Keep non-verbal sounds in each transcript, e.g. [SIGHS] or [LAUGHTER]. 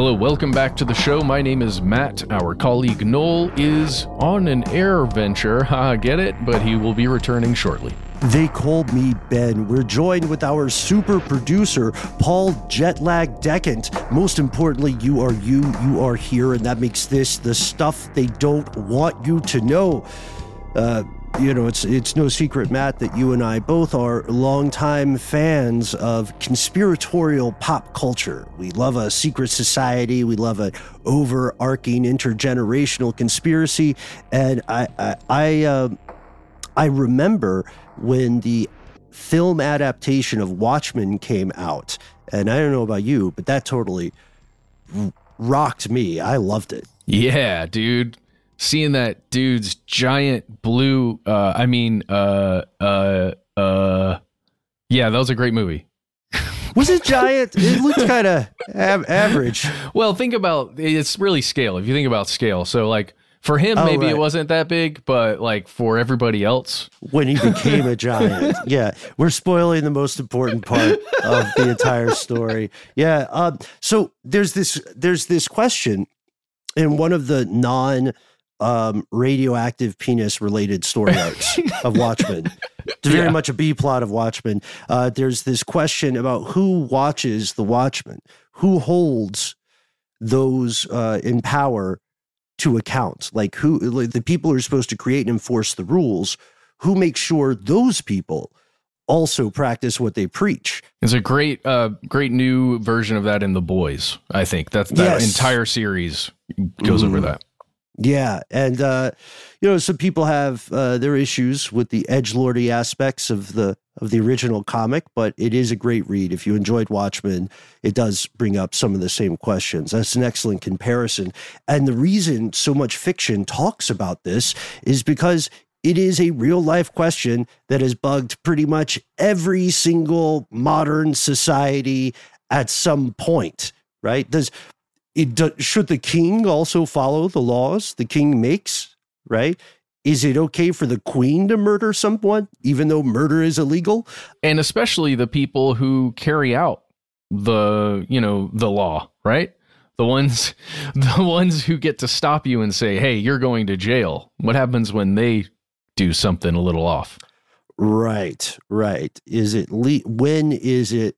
Hello, welcome back to the show. My name is Matt. Our colleague Noel is on an air venture. [LAUGHS] Ha, get it? But he will be returning shortly. They called me Ben. We're joined with our super producer, Paul Jetlag Decant. Most importantly, you are you, you are here, and that makes this the stuff they don't want you to know. Uh, you know, it's it's no secret, Matt, that you and I both are longtime fans of conspiratorial pop culture. We love a secret society. We love an overarching intergenerational conspiracy. And I I I, uh, I remember when the film adaptation of Watchmen came out, and I don't know about you, but that totally rocked me. I loved it. Yeah, dude seeing that dude's giant blue uh i mean uh uh uh yeah that was a great movie. Was it giant? It looked kind of av- average. Well think about it's really scale if you think about scale. So like for him oh, maybe right. it wasn't that big but like for everybody else. When he became a giant. Yeah we're spoiling the most important part of the entire story. Yeah um, so there's this there's this question in one of the non um, radioactive penis related story arcs [LAUGHS] of Watchmen. It's very yeah. much a B plot of Watchmen. Uh, there's this question about who watches the Watchmen, who holds those uh, in power to account, like who like the people who are supposed to create and enforce the rules. Who makes sure those people also practice what they preach. There's a great, uh, great new version of that in The Boys. I think that's that yes. entire series goes mm. over that. Yeah, and uh, you know, some people have uh, their issues with the edge lordy aspects of the of the original comic, but it is a great read. If you enjoyed Watchmen, it does bring up some of the same questions. That's an excellent comparison, and the reason so much fiction talks about this is because it is a real life question that has bugged pretty much every single modern society at some point. Right? Does it do, should the king also follow the laws the king makes, right? Is it okay for the queen to murder someone, even though murder is illegal? And especially the people who carry out the, you know, the law, right? The ones, [LAUGHS] the ones who get to stop you and say, "Hey, you're going to jail." What happens when they do something a little off? Right, right. Is it le- when is it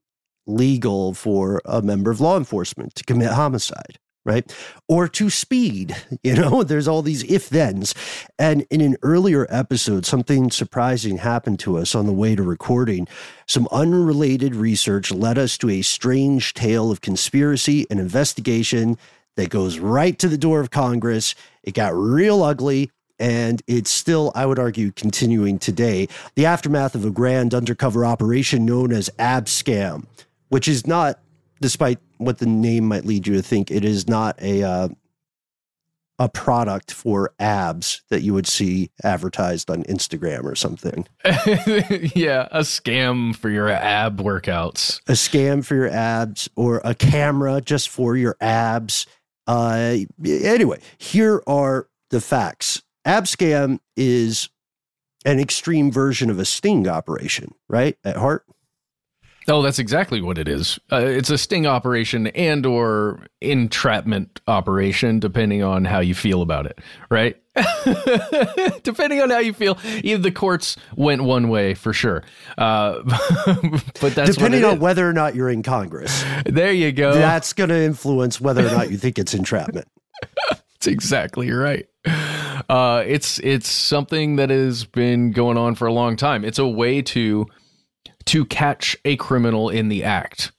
legal for a member of law enforcement to commit homicide, right? Or to speed. [LAUGHS] You know, there's all these if thens. And in an earlier episode, something surprising happened to us on the way to recording. Some unrelated research led us to a strange tale of conspiracy and investigation that goes right to the door of Congress. It got real ugly. And it's still, I would argue, continuing today. The aftermath of a grand undercover operation known as Abscam, which is not despite what the name might lead you to think, it is not a uh, a product for abs that you would see advertised on Instagram or something. [LAUGHS] yeah, a scam for your ab workouts. A scam for your abs or a camera just for your abs. Uh, anyway, here are the facts. Abscam is an extreme version of a sting operation, right? At heart. Oh, that's exactly what it is. Uh, it's a sting operation and or entrapment operation, depending on how you feel about it, right? [LAUGHS] depending on how you feel, either the courts went one way for sure, uh, [LAUGHS] but that's depending on whether or not you're in Congress. There you go. That's going to influence whether or not you think it's entrapment. [LAUGHS] That's exactly right. Uh, it's it's something that has been going on for a long time. It's a way to to catch a criminal in the act,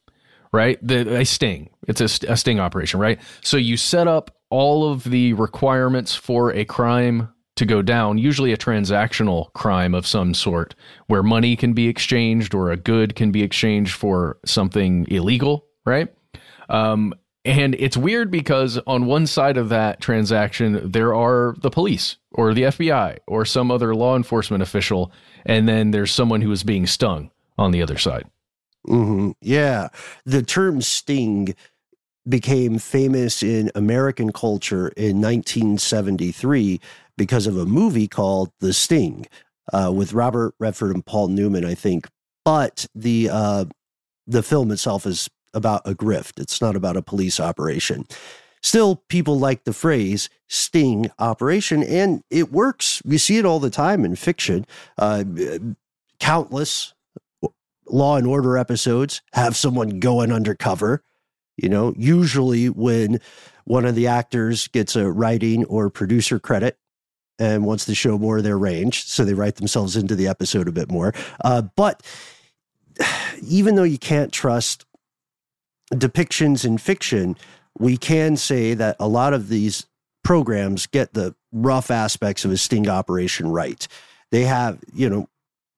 right? The, a sting. It's a, a sting operation, right? So you set up all of the requirements for a crime to go down, usually a transactional crime of some sort, where money can be exchanged or a good can be exchanged for something illegal, right? Um, and it's weird because on one side of that transaction, there are the police or the FBI or some other law enforcement official, and then there's someone who is being stung on the other side. Mm-hmm. Yeah. The term sting became famous in American culture in 1973 because of a movie called The Sting uh, with Robert Redford and Paul Newman, I think. But the uh, the film itself is about a grift. It's not about a police operation. Still, people like the phrase sting operation, and it works. We see it all the time in fiction. Uh, countless Law and Order episodes have someone going undercover. You know, usually when one of the actors gets a writing or producer credit and wants to show more of their range, so they write themselves into the episode a bit more. Uh, but [SIGHS] even though you can't trust depictions in fiction, we can say that a lot of these programs get the rough aspects of a sting operation right. They have, you know,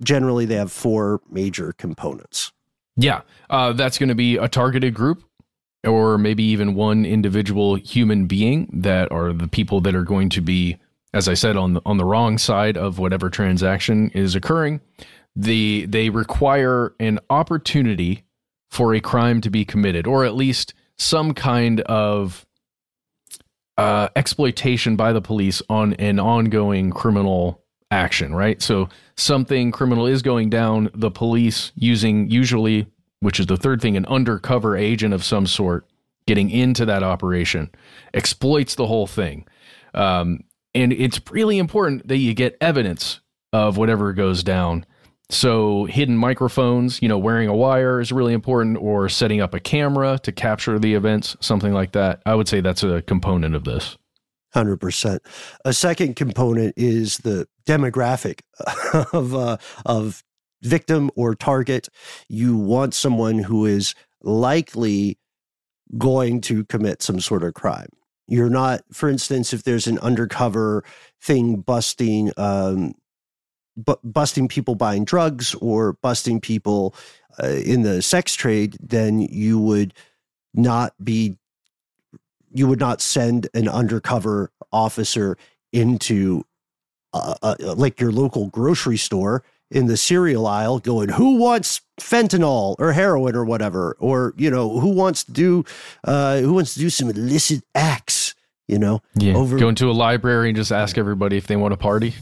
generally they have four major components. Yeah, uh, that's going to be a targeted group or maybe even one individual human being that are the people that are going to be as i said on the, on the wrong side of whatever transaction is occurring the they require an opportunity for a crime to be committed or at least some kind of uh, exploitation by the police on an ongoing criminal action, right? So something criminal is going down, the police using usually, which is the third thing, an undercover agent of some sort getting into that operation exploits the whole thing. Um, and it's really important that you get evidence of whatever goes down. So hidden microphones, you know, wearing a wire is really important, or setting up a camera to capture the events, something like that. I would say that's a component of this. 100%. A second component is the demographic [LAUGHS] of, uh, of victim or target. You want someone who is likely going to commit some sort of crime. You're not, for instance, if there's an undercover thing busting, um, bu- busting people buying drugs or busting people uh, in the sex trade, then you would not be you would not send an undercover officer into uh, uh, like your local grocery store in the cereal aisle going who wants fentanyl or heroin or whatever? Or you know who wants to do uh, who wants to do some illicit acts? You know yeah over go into a library and just ask everybody if they want to party?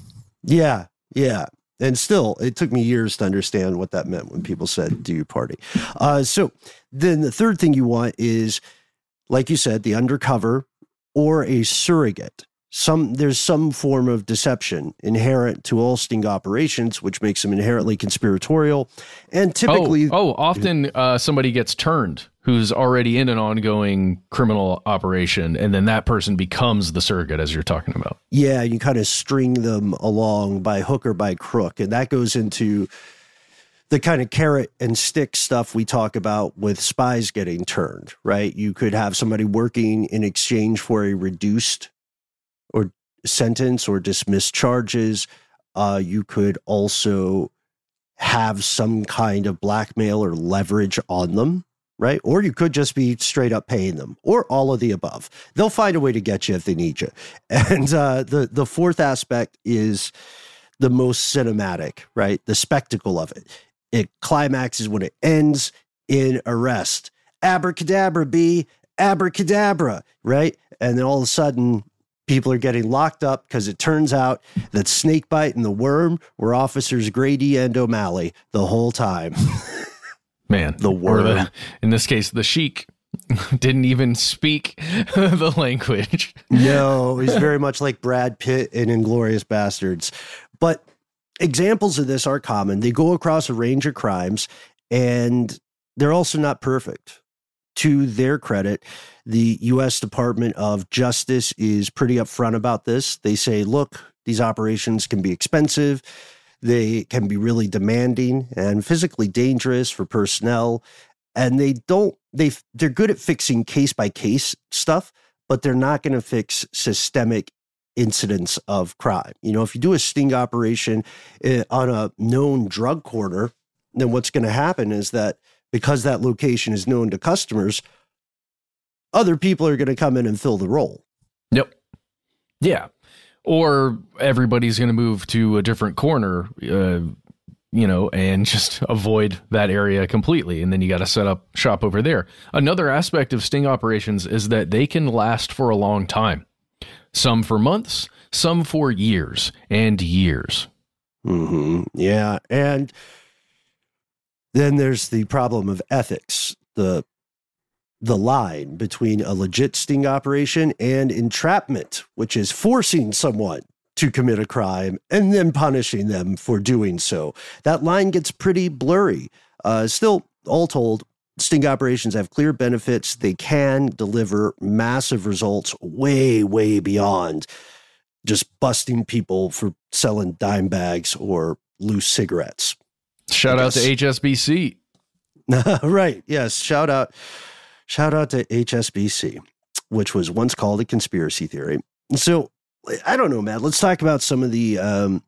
Yeah yeah. And still it took me years to understand what that meant when people said do you party? Uh, so then the third thing you want is like you said, the undercover or a surrogate. some there's some form of deception inherent to all sting operations, which makes them inherently conspiratorial. And typically, oh, oh often uh, somebody gets turned who's already in an ongoing criminal operation, and then that person becomes the surrogate, as you're talking about. Yeah, you kind of string them along by hook or by crook, and that goes into the kind of carrot and stick stuff we talk about with spies getting turned, right? You could have somebody working in exchange for a reduced or sentence or dismissed charges. Uh, you could also have some kind of blackmail or leverage on them, right? Or you could just be straight up paying them, or all of the above. They'll find a way to get you if they need you. [LAUGHS] And uh, the the fourth aspect is the most cinematic, right? The spectacle of it. It climaxes when it ends in arrest. Abracadabra, B, abracadabra, right? And then all of a sudden, people are getting locked up because it turns out that Snakebite and the Worm were officers Grady and O'Malley the whole time. [LAUGHS] Man, the worm. The, in this case, the Sheik [LAUGHS] didn't even speak [LAUGHS] the language. no, he's very much like Brad Pitt in Inglourious Basterds. But examples of this are common. They go across a range of crimes and they're also not perfect. To their credit, the U.S. Department of Justice is pretty upfront about this. They say, look, these operations can be expensive. They can be really demanding and physically dangerous for personnel. And they don't, they, they're good at fixing case by case stuff, but they're not going to fix systemic incidents of crime. You know, if you do a sting operation eh, on a known drug corner, then what's going to happen is that because that location is known to customers, other people are going to come in and fill the role. Yep. Yeah. Or everybody's going to move to a different corner, uh, you know, and [LAUGHS] just avoid that area completely. And then you got to set up shop over there. Another aspect of sting operations is that they can last for a long time, some for months, some for years and years. Mm-hmm. Yeah. And then there's the problem of ethics. The the line between a legit sting operation and entrapment, which is forcing someone to commit a crime and then punishing them for doing so. That line gets pretty blurry. Uh, still, all told, sting operations have clear benefits. They can deliver massive results way, way beyond just busting people for selling dime bags or loose cigarettes. Shout out to HSBC. [LAUGHS] right. Yes. Shout out Shout out to HSBC, which was once called a conspiracy theory. So I don't know, Matt. Let's talk about some of the um,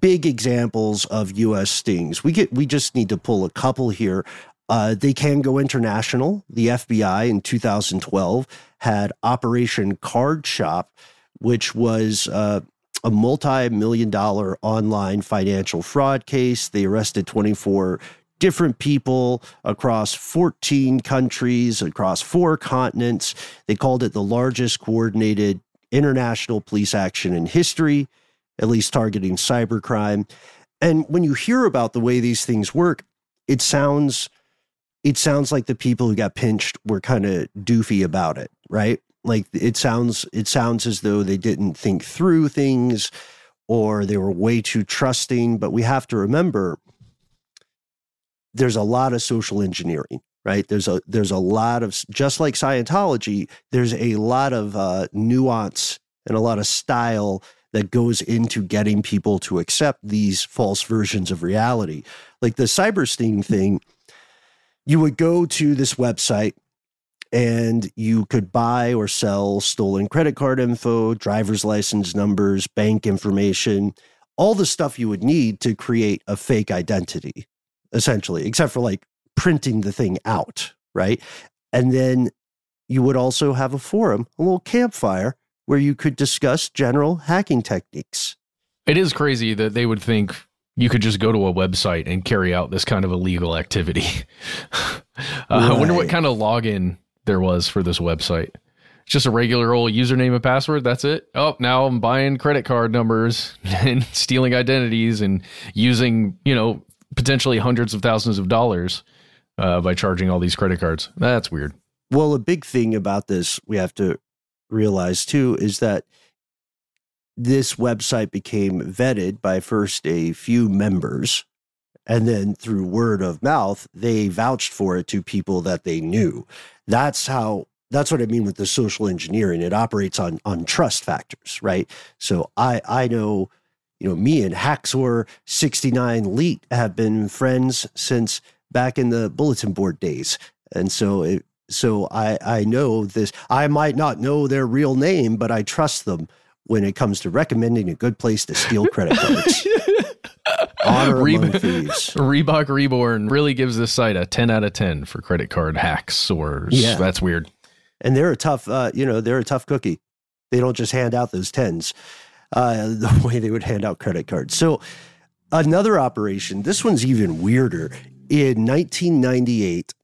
big examples of U.S. stings. We get we just need to pull a couple here. Uh, they can go international. The FBI in 2012 had Operation Card Shop, which was uh, a multi million dollar online financial fraud case. They arrested 24 different people across 14 countries, across four continents. They called it the largest coordinated international police action in history, at least targeting cybercrime. And when you hear about the way these things work, it sounds it sounds like the people who got pinched were kind of doofy about it, right? Like it sounds it sounds as though they didn't think through things or they were way too trusting, but we have to remember there's a lot of social engineering right there's a there's a lot of just like scientology there's a lot of uh, nuance and a lot of style that goes into getting people to accept these false versions of reality like the cybersting thing you would go to this website and you could buy or sell stolen credit card info driver's license numbers bank information all the stuff you would need to create a fake identity essentially, except for like printing the thing out, right? And then you would also have a forum, a little campfire where you could discuss general hacking techniques. It is crazy that they would think you could just go to a website and carry out this kind of illegal activity. [LAUGHS] uh, right. I wonder what kind of login there was for this website. It's just a regular old username and password. That's it. Oh, now I'm buying credit card numbers [LAUGHS] and stealing identities and using, you know, potentially hundreds of thousands of dollars uh, by charging all these credit cards. That's weird. Well, a big thing about this we have to realize too is that this website became vetted by first a few members, and then through word of mouth, they vouched for it to people that they knew. That's how. That's what I mean with the social engineering. It operates on on trust factors, right? So I I know, you know, me and Haxor sixty nine Leet have been friends since back in the bulletin board days, and so it, so I I know this. I might not know their real name, but I trust them when it comes to recommending a good place to steal credit cards. [LAUGHS] Honor among thieves. Reebok Reborn really gives this site a 10 out of 10 for credit card hacks or Yeah. that's weird. and they're a tough uh, you know they're a tough cookie they don't just hand out those tens uh, [LAUGHS] the way they would hand out credit cards so another operation this one's even weirder in 1998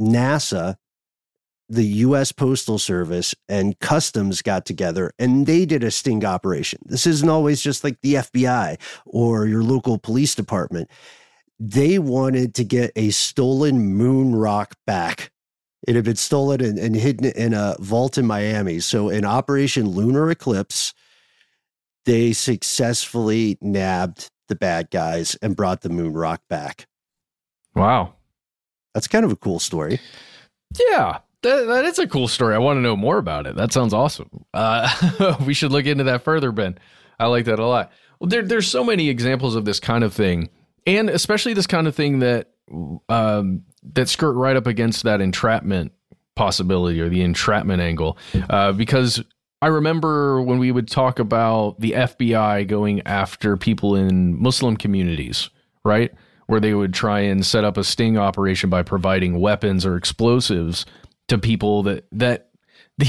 nasa the us postal service and customs got together and they did a sting operation this isn't always just like the fbi or your local police department they wanted to get a stolen moon rock back it had been stolen and, and hidden in a vault in Miami. So, in Operation Lunar Eclipse, they successfully nabbed the bad guys and brought the moon rock back. Wow. That's kind of a cool story. Yeah. That, that is a cool story. I want to know more about it. That sounds awesome. Uh, [LAUGHS] we should look into that further, Ben. I like that a lot. Well, there, there's so many examples of this kind of thing, and especially this kind of thing that um, that skirt right up against that entrapment possibility or the entrapment angle. Uh, because I remember when we would talk about the FBI going after people in Muslim communities, right? Where they would try and set up a sting operation by providing weapons or explosives to people that that [LAUGHS] the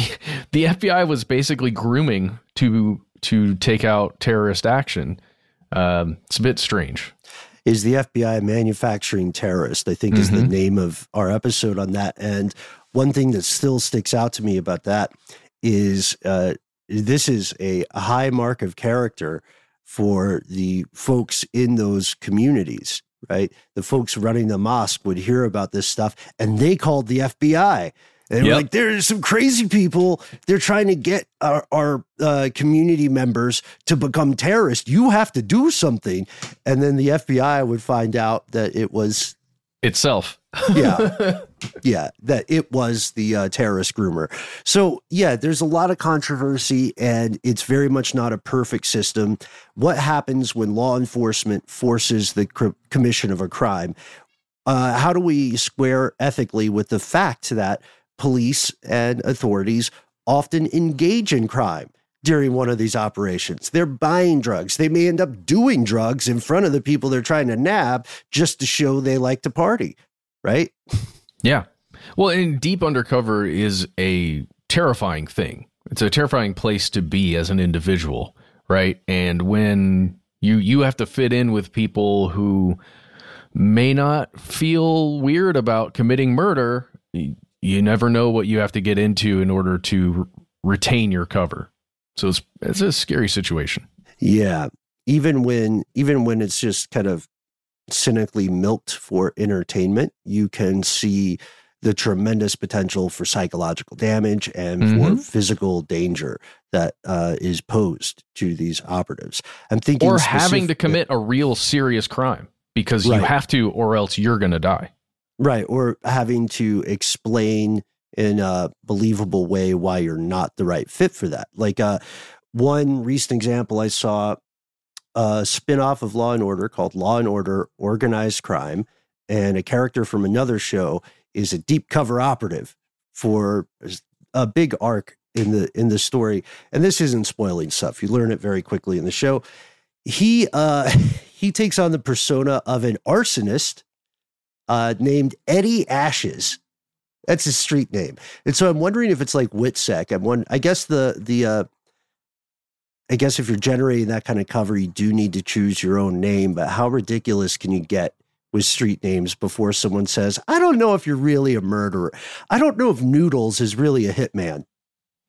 the FBI was basically grooming to to take out terrorist action. Um, it's a bit strange. Is the FBI manufacturing terrorist? I think is the Mhm. name of our episode on that. And one thing that still sticks out to me about that is uh, this is a high mark of character for the folks in those communities, right? The folks running the mosque would hear about this stuff and they called the FBI. And they were Yep. like, there's some crazy people. They're trying to get our, our uh, community members to become terrorists. You have to do something. And then the FBI would find out that it was, Itself. yeah, [LAUGHS] yeah, that it was the uh, terrorist groomer. So, yeah, there's a lot of controversy and it's very much not a perfect system. What happens when law enforcement forces the cr- commission of a crime? Uh, how do we square ethically with the fact that police and authorities often engage in crime during one of these operations? They're buying drugs. They may end up doing drugs in front of the people they're trying to nab just to show they like to party, right? [LAUGHS] Yeah. Well, and deep undercover is a terrifying thing. It's a terrifying place to be as an individual, right? And when you you have to fit in with people who may not feel weird about committing murder, you never know what you have to get into in order to retain your cover. So it's it's a scary situation. Yeah. Even when even when it's just kind of cynically milked for entertainment, you can see the tremendous potential for psychological damage and for Mhm. physical danger that uh, is posed to these operatives. I'm thinking Or having to commit a real serious crime because you have to or else you're going to die. Right. Or having to explain in a believable way why you're not the right fit for that. Like uh, one recent example I saw a spin-off of Law and Order called Law and Order Organized Crime. And a character from another show is a deep cover operative for a big arc in the in the story. And this isn't spoiling stuff. You learn it very quickly in the show. He uh [LAUGHS] he takes on the persona of an arsonist uh, named Eddie Ashes. That's his street name. And so I'm wondering if it's like Witsec. I'm one. I guess the the uh, I guess if you're generating that kind of cover, you do need to choose your own name. But how ridiculous can you get with street names before someone says, "I don't know if you're really a murderer. I don't know if Noodles is really a hitman."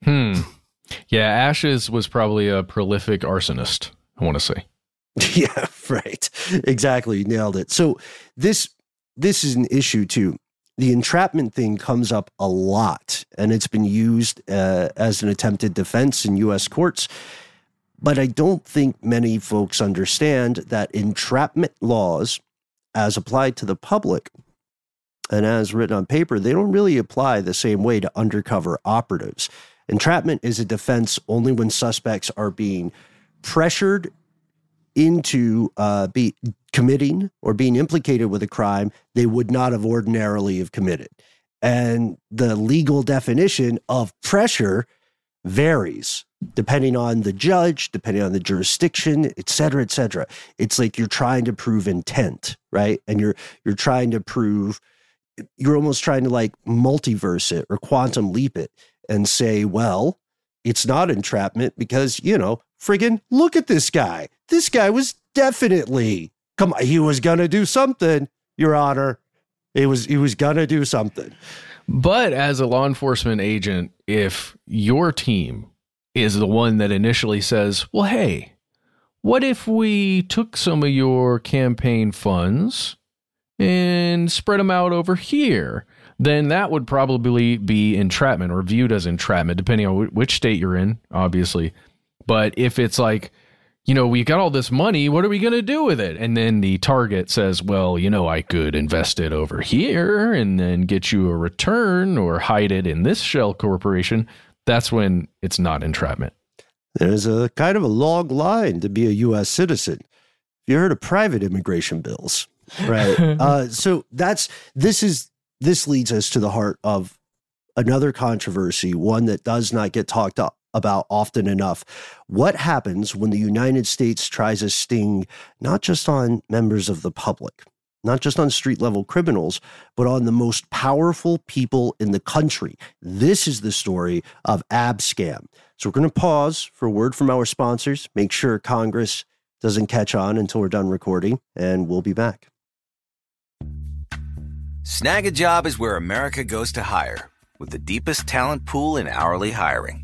Hmm. Yeah, Ashes was probably a prolific arsonist, I want to say. [LAUGHS] yeah, right. Exactly. You nailed it. So this this is an issue too. The entrapment thing comes up a lot, and it's been used uh, as an attempted defense in U.S. courts. But I don't think many folks understand that entrapment laws, as applied to the public and as written on paper, they don't really apply the same way to undercover operatives. Entrapment is a defense only when suspects are being pressured into uh, be committing or being implicated with a crime they would not have ordinarily have committed. And the legal definition of pressure varies depending on the judge, depending on the jurisdiction, et cetera, et cetera. It's like you're trying to prove intent, right? And you're you're trying to prove you're almost trying to like multiverse it or quantum leap it and say, well, it's not entrapment because, you know, friggin' look at this guy. This guy was definitely come on, he was gonna do something, Your Honor. He was he was gonna do something. But as a law enforcement agent, if your team is the one that initially says, well, hey, what if we took some of your campaign funds and spread them out over here? Then that would probably be entrapment or viewed as entrapment, depending on which state you're in, obviously. But if it's like, you know, we got all this money. What are we going to do with it? And then the target says, well, you know, I could invest it over here and then get you a return or hide it in this shell corporation. That's when it's not entrapment. There's a kind of a long line to be a U.S. citizen. You heard of private immigration bills, right? [LAUGHS] uh, so that's this is this leads us to the heart of another controversy, one that does not get talked up about often enough. What happens when the United States tries a sting not just on members of the public, not just on street level criminals, but on the most powerful people in the country? This is the story of Abscam. So we're going to pause for a word from our sponsors, make sure Congress doesn't catch on until we're done recording, and we'll be back. Snagajob is where America goes to hire, with the deepest talent pool in hourly hiring.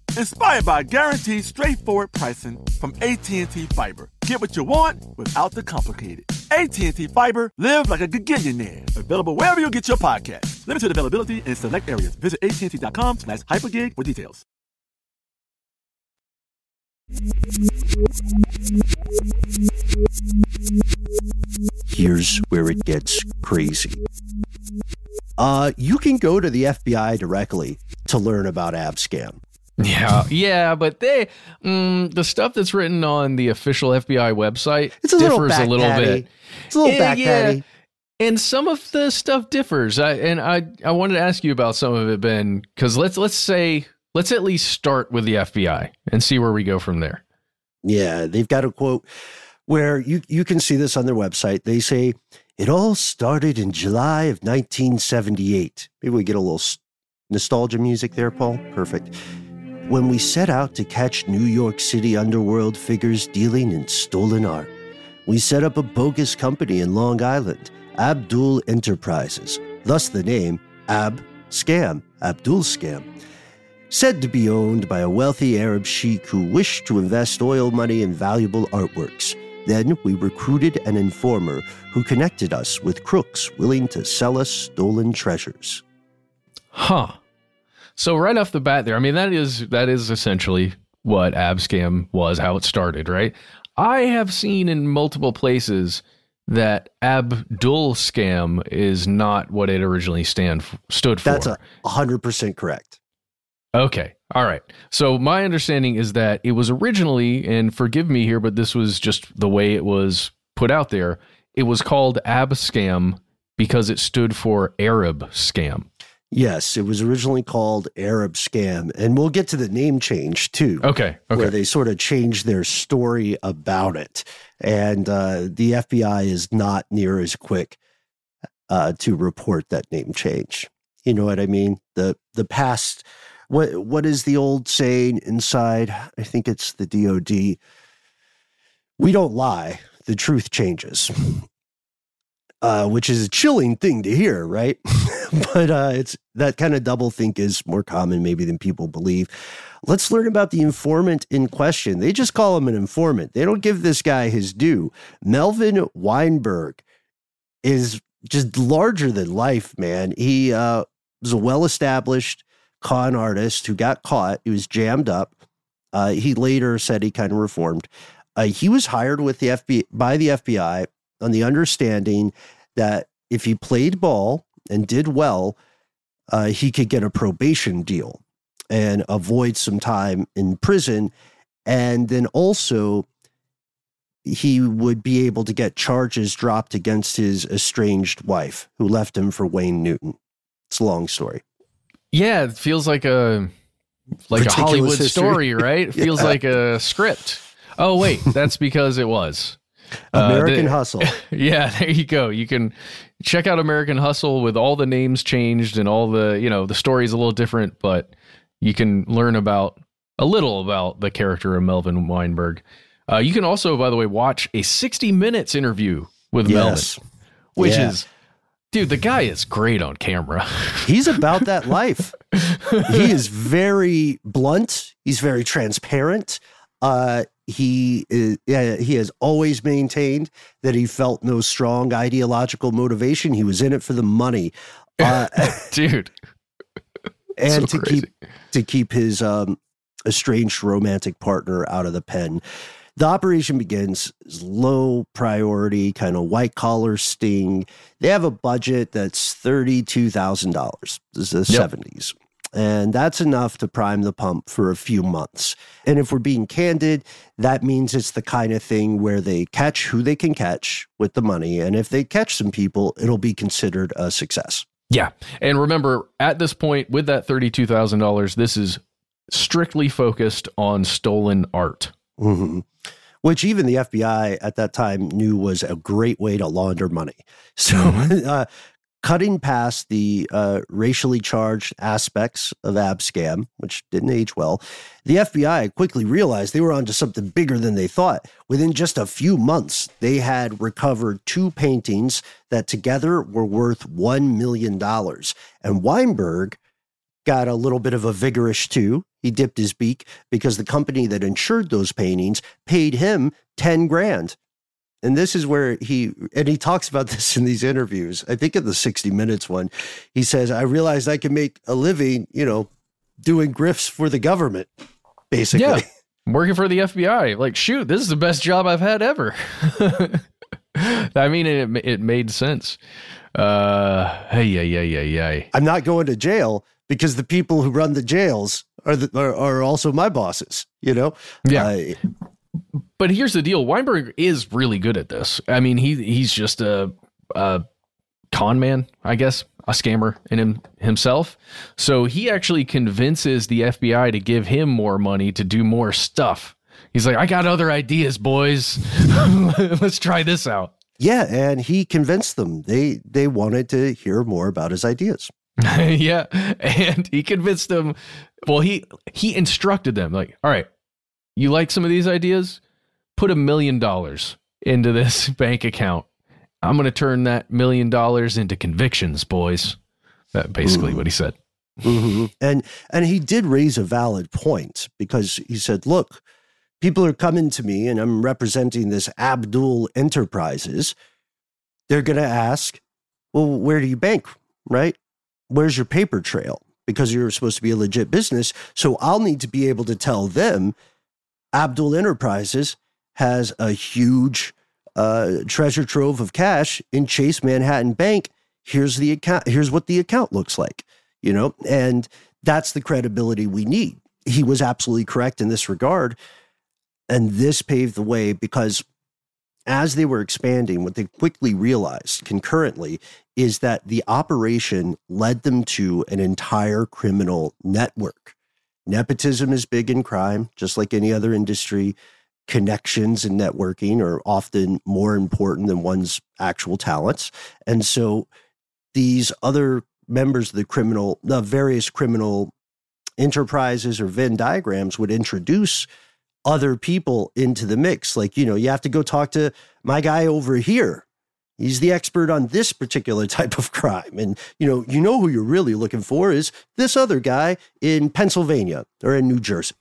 inspired by guaranteed straightforward pricing from AT&T Fiber. Get what you want without the complicated. AT&T Fiber, live like a gigillionaire. Available wherever you get your podcast. Limited availability in select areas. Visit AT&T.com slash hypergig for details. Here's where it gets crazy. Uh, you can go to the FBI directly to learn about Abscam. Yeah, yeah, but they mm, the stuff that's written on the official FBI website it's a differs little a little bit. It's a little eh, back yeah, and some of the stuff differs. I, and I I wanted to ask you about some of it, Ben, because let's let's say let's at least start with the FBI and see where we go from there. Yeah, they've got a quote where you you can see this on their website. They say it all started in July of 1978. Maybe we get a little nostalgia music there, Paul. Perfect. When we set out to catch New York City underworld figures dealing in stolen art, we set up a bogus company in Long Island, Abdul Enterprises, thus the name Ab Scam, Abdul Scam. Said to be owned by a wealthy Arab sheik who wished to invest oil money in valuable artworks. Then we recruited an informer who connected us with crooks willing to sell us stolen treasures. Huh. So right off the bat there, I mean that is that is essentially what Abscam was, how it started, right? I have seen in multiple places that Abdul scam is not what it originally stand stood for. That's a hundred percent correct. Okay. All right. So my understanding is that it was originally, and forgive me here, but this was just the way it was put out there. It was called Abscam because it stood for Arab scam. Yes, it was originally called Arab Scam, and we'll get to the name change too. Okay, okay. Where they sort of changed their story about it, and uh, the FBI is not near as quick uh, to report that name change. You know what I mean? The the past. What what is the old saying inside? I think it's the DoD. We don't lie. The truth changes uh, which is a chilling thing to hear, right? [LAUGHS] but uh, it's that kind of double think is more common maybe than people believe. Let's learn about the informant in question. They just call him an informant. They don't give this guy his due. Melvin Weinberg is just larger than life, man. He uh, was a well-established con artist who got caught. He was jammed up. Uh, he later said he kind of reformed. Uh, he was hired with the FBI by the FBI on the understanding that if he played ball and did well, uh, he could get a probation deal and avoid some time in prison. And then also, he would be able to get charges dropped against his estranged wife who left him for Wayne Newton. It's a long story. Yeah, it feels like a like a Hollywood history. story, right? [LAUGHS] It yeah. feels like a script. Oh wait, that's because it was. American uh, the, Hustle. [LAUGHS] Yeah, [LAUGHS] there you go. You can check out American Hustle with all the names changed and all the, you know, the story's a little different, but you can learn about a little about the character of Melvin Weinberg. Uh, you can also, by the way, watch a 60 Minutes interview with yes. Melvin, which yeah. is, dude, the guy is great on camera. [LAUGHS] He's about that life. he is very blunt. He's very transparent. Uh, he is, he has always maintained that he felt no strong ideological motivation. He was in it for the money, [LAUGHS] uh, dude, [LAUGHS] and so to crazy. keep to keep his um, estranged romantic partner out of the pen. The operation begins low priority, kind of white collar sting. They have a budget that's thirty two thousand dollars. This is the seventies. And that's enough to prime the pump for a few months. And if we're being candid, that means it's the kind of thing where they catch who they can catch with the money. And if they catch some people, it'll be considered a success. Yeah. And remember, at this point, with that $32,000, this is strictly focused on stolen art. Mm-hmm. Which even the FBI at that time knew was a great way to launder money. So mm-hmm. [LAUGHS] uh, cutting past the uh, racially charged aspects of Abscam, which didn't age well, the FBI quickly realized they were onto something bigger than they thought. Within just a few months, they had recovered two paintings that together were worth $1 million. And Weinberg got a little bit of a vigorish too. He dipped his beak because the company that insured those paintings paid him 10 grand and this is where he and he talks about [LAUGHS] this in these interviews. I think in the 60 minutes one he says i realized i can make a living you know doing grifts for the government basically. Yeah. [LAUGHS] Working for the fbi like shoot this is the best job i've had ever. [LAUGHS] I mean it, it made sense. Uh hey yeah yeah yeah yeah. I'm not going to jail because the people who run the jails are the, are, are also my bosses you know? Yeah. Uh, but here's the deal: Weinberg is really good at this. I mean, he he's just a, a con man, I guess, a scammer in him himself. So he actually convinces the FBI to give him more money to do more stuff. He's like, I got other ideas, boys. [LAUGHS] Let's try this out. Yeah, and he convinced them. They they wanted to hear more about his ideas. [LAUGHS] yeah, and he convinced them. Well, he he instructed them like, all right, you like some of these ideas? Put a million dollars into this [LAUGHS] bank account. I'm going to turn that million dollars into convictions, boys. That basically what he said. Mm-hmm. And and he did raise a valid point because he said, "Look, people are coming to me, and I'm representing this Abdul Enterprises. They're going to ask, well, where do you bank, right? Where's your paper trail? Because you're supposed to be a legit business. So I'll need to be able to tell them Abdul Enterprises has a huge uh, treasure trove of cash in Chase Manhattan Bank. Here's the account. Here's what the account looks like, you know, and that's the credibility we need. He was absolutely correct in this regard. And this paved the way because as they were expanding, what they quickly realized concurrently is that the operation led them to an entire criminal network. Nepotism is big in crime, just like any other industry. Connections and networking are often more important than one's actual talents. And so these other members of the criminal, the various criminal enterprises or Venn diagrams would introduce other people into the mix. Like, you know, you have to go talk to my guy over here He's the expert on this particular [LAUGHS] type of crime. And you know, you know who you're really looking for is this other guy in Pennsylvania or in New Jersey.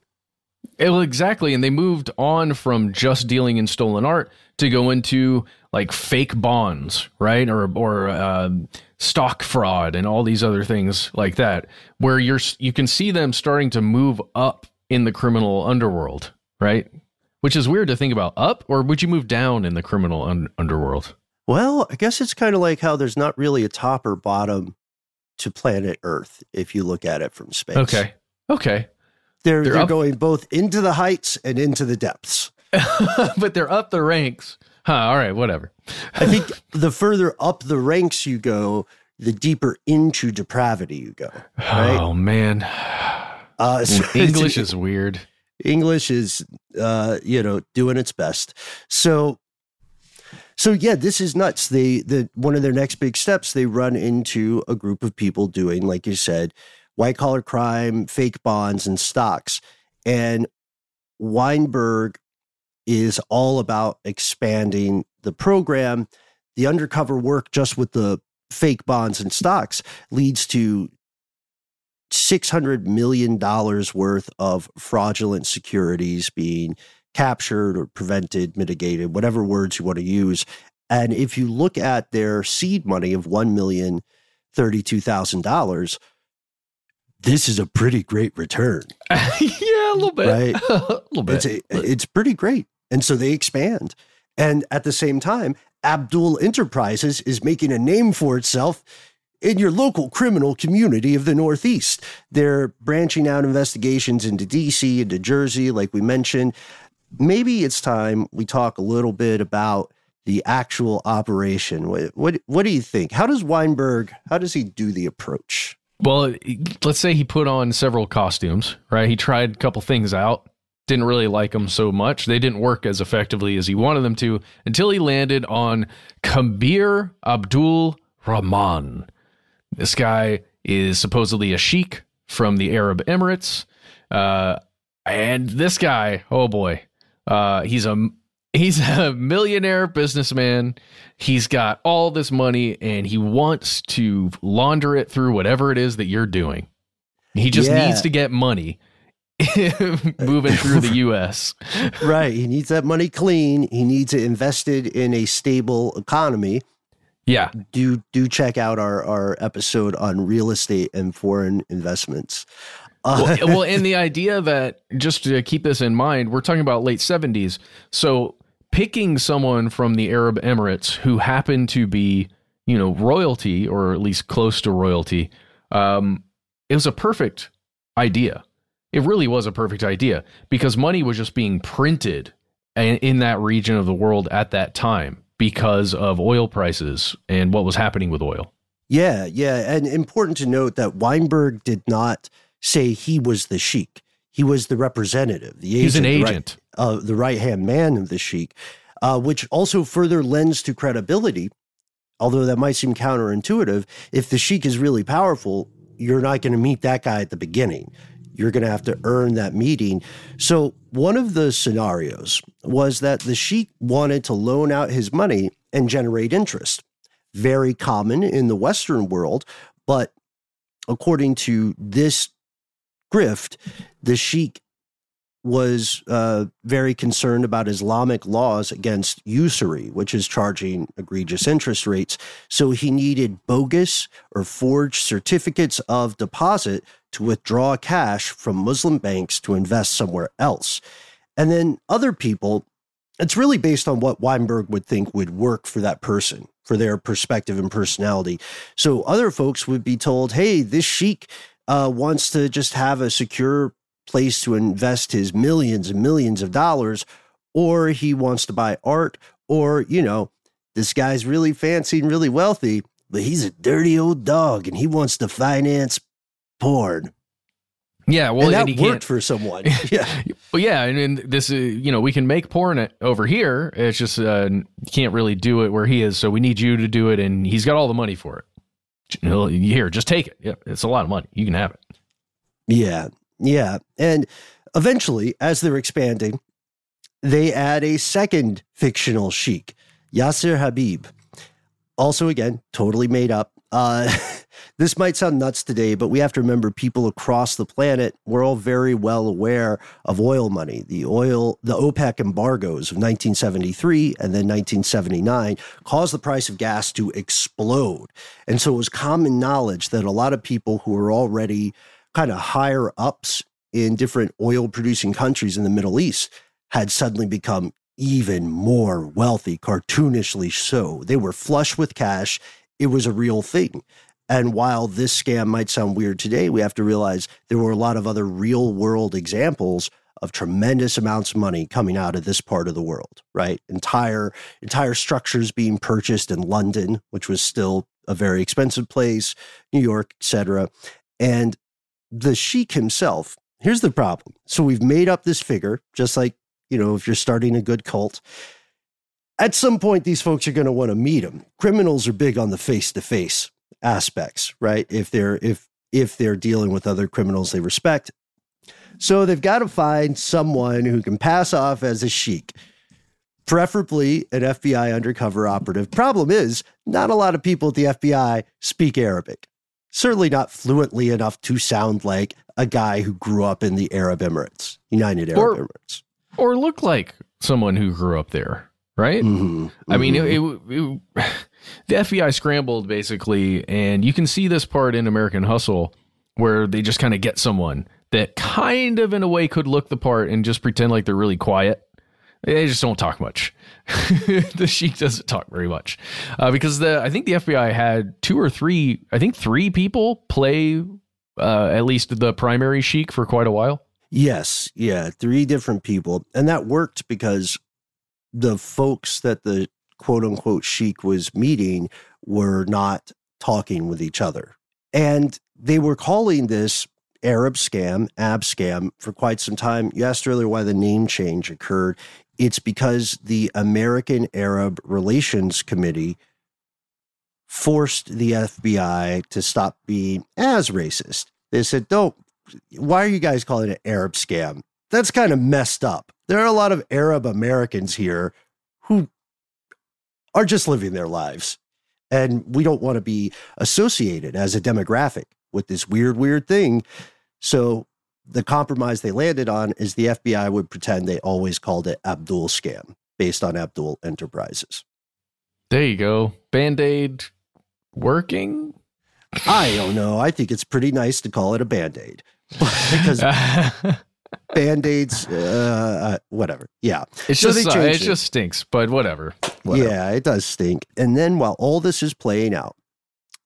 Well, exactly. And they moved on from just dealing in stolen art to go into like fake bonds, right? Or or uh, stock fraud and all these other things like that, where you're you can see them starting to move up in the criminal underworld, right? Which is weird to think about. Up, or would you move down in the criminal un- underworld? Well, I guess it's kind of like how there's not really a top or bottom to planet Earth if you look at it from space. Okay. Okay. They're they're, they're going both into the heights and into the depths. [LAUGHS] but they're up the ranks. Huh, all right, whatever. I think [LAUGHS] the further up the ranks you go, the deeper into depravity you go. Right? Oh man. Uh, [SIGHS] so English is weird. English is uh, you know, doing its best. So so yeah, this is nuts. They the one of their next big steps, they run into a group of people doing, like you said, white collar crime, fake bonds, and stocks. And Weinberg is all about expanding the program. The undercover work just with the fake bonds and stocks leads to $600 million worth of fraudulent securities being captured or prevented, mitigated, whatever words you want to use. And if you look at their seed money of one million thirty-two thousand dollars, this is a pretty great return. [LAUGHS] yeah, a little bit, right? [LAUGHS] a little bit. It's, a, it's pretty great, and so they expand. And at the same time, Abdul Enterprises is making a name for itself in your local criminal community of the Northeast. They're branching out investigations into DC, into Jersey, like we mentioned maybe it's time we talk a little bit about the actual operation. What, what, what do you think? How does Weinberg, how does he do the approach? Well, let's say he put on several costumes, right? He tried a couple things out, didn't really like them so much. They didn't work as effectively as he wanted them to until he landed on Kabir Abdul Rahman. This guy is supposedly a sheik from the Arab Emirates. Uh, and this guy, oh boy, uh, he's a he's [LAUGHS] a millionaire businessman. He's got all this money and he wants to launder it through whatever it is that you're doing. He just yeah. needs to get money [LAUGHS] moving through the [LAUGHS] US. right. He needs that money clean. He needs it invested in a stable economy. Yeah. Do do check out our our episode on real estate and foreign investments well, well, [LAUGHS] and the idea that just to keep this in mind, we're talking about late 70s. So picking someone from the Arab Emirates who happened to be, you know, royalty or at least close to royalty, um, it was a perfect idea. It really was a perfect idea because money was just being printed in that region of the world at that time. because of oil prices and what was happening with oil. Yeah, yeah. And important to note that Weinberg did not say he was the sheik. He was the representative, the He's agent, an the right- agent. uh, the right hand man of the sheik, uh, which also further lends to credibility. Although that might seem counterintuitive, if the sheik is really powerful, you're not going to meet that guy at the beginning. You're going to have to earn that meeting. So, one of the scenarios was that the sheik wanted to loan out his money and generate interest. Very common in the Western world, but according to this grift, the sheik was uh, very concerned about Islamic laws against usury, which is charging egregious interest rates. So he needed bogus or forged certificates of deposit to withdraw cash from Muslim banks to invest somewhere else. And then other people, it's really based on what Weinberg would think would work for that person, for their perspective and personality. So other folks would be told, hey, this sheik uh, wants to just have a secure place to invest his millions and millions of dollars, or he wants to buy art, or, you know, this guy's really fancy and really wealthy, but he's a dirty old dog and he wants to finance porn. Yeah, well, and that and he worked can't. for someone. [LAUGHS] Yeah. Well, yeah, and, and this is you know we can make porn over here. It's just uh, can't really do it where he is. So we need you to do it, and he's got all the money for it. Here, just take it. Yeah, it's a lot of money. You can have it. Yeah, yeah. And eventually, as they're expanding, they add a second fictional sheik, Yasser Habib. Also, again, totally made up. Uh, [LAUGHS] this might sound nuts today, but we have to remember people across the planet were all very well aware of oil money. The oil, the OPEC embargoes of 1973 and then 1979 caused the price of gas to explode. And so it was common knowledge that a lot of people who were already kind of higher ups in different oil producing countries in the Middle East had suddenly become even more wealthy, cartoonishly so. They were flush with cash. It was a real thing. And while this scam might sound weird today, we have to realize there were a lot of other real world examples of tremendous amounts of money coming out of this part of the world, right? Entire entire structures being purchased in London, which was still a very expensive place, New York, etc. And the sheik himself, here's the problem. So we've made up this figure, just like, you know, if you're starting a good cult. At some point, these folks are going to want to meet him. Criminals are big on the face to face aspects, right? If they're if if they're dealing with other criminals they respect. So they've got to find someone who can pass off as a sheik, preferably an FBI undercover operative. Problem is, not a lot of people at the FBI speak Arabic. Certainly not fluently enough to sound like a guy who grew up in the Arab Emirates, United Arab Or- Emirates. Or look like someone who grew up there, right? Mhm, I mean, it, mhm. it, it- [SIGHS] the FBI scrambled basically, and you can see this part in American Hustle where they just kind of get someone that kind of, in a way, could look the part and just pretend like they're really quiet. They just don't talk much. [LAUGHS] the sheik doesn't talk very much uh, because the I think the FBI had two or three, I think three people play uh, at least the primary sheik for quite a while. Yes, yeah, three different people. And that worked because the folks that the quote unquote sheik was meeting were not talking with each other. And they were calling this Arab scam, ab scam, for quite some time. You asked earlier why the name change occurred. It's because the American Arab Relations Committee forced the FBI to stop being as racist. They said, don't, why are you guys calling it Arab scam? That's kind of messed up. There are a lot of Arab Americans here who are just living their lives. And we don't want to be associated as a demographic with this weird, weird thing. So the compromise they landed on is the FBI would pretend they always called it Abdul scam based on Abdul Enterprises. There you go. Band aid working? I don't know. I think it's pretty nice to call it a band aid [LAUGHS] because [LAUGHS] band aids, uh, uh, whatever. Yeah. It's So just uh, it it. just stinks, but whatever. whatever. Yeah, it does stink. And then while all this is playing out,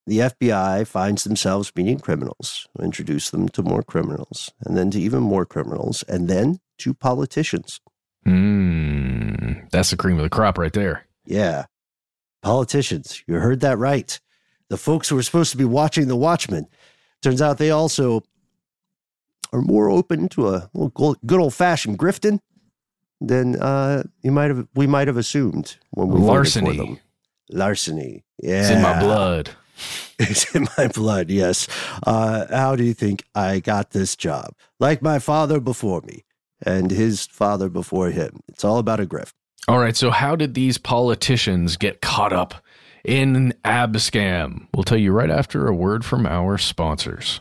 the FBI finds themselves meeting criminals, introduce them to more criminals, and then to even more criminals, and then to politicians. Mm, that's the cream of the crop right there. Yeah. Politicians, you heard that right. The folks who were supposed to be watching The Watchmen. Turns out they also are more open to a good old fashioned grifting than uh, you might have we might have assumed when we Larceny. voted for them. Larceny, yeah, It's in my blood. [LAUGHS] It's in my blood. Yes. Uh, how do you think I got this job? Like my father before me and his father before him. It's all about a grift. All right, so how did these politicians get caught up in an ab scam? We'll tell you right after a word from our sponsors.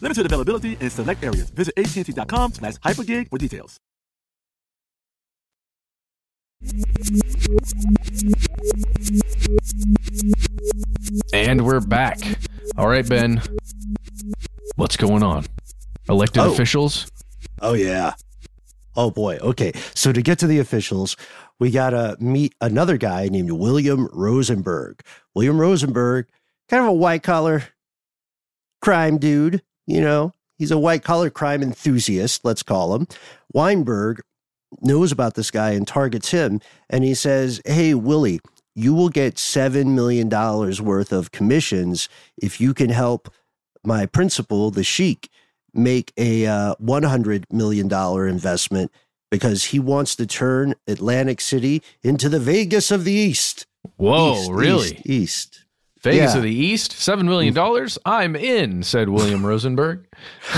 Limited availability in select areas. Visit AT&T.com slash hypergig for details. And we're back. All right, Ben. What's going on? Elected Oh. officials? Oh, yeah. Oh, boy. Okay. So to get to the officials, we got to meet another guy named William Rosenberg. William Rosenberg, kind of a white collar crime dude, you know, he's a white collar crime enthusiast, let's call him. Weinberg knows about this guy and targets him. And he says, Hey, Willie, you will get $7 million worth of commissions if you can help my principal, the Sheik, make a uh, $100 million investment because he wants to turn Atlantic City into the Vegas of the East. Whoa, East, really? East, East. Vegas Yeah. of the East? $7 million? Mm. I'm in, said William Rosenberg. [LAUGHS]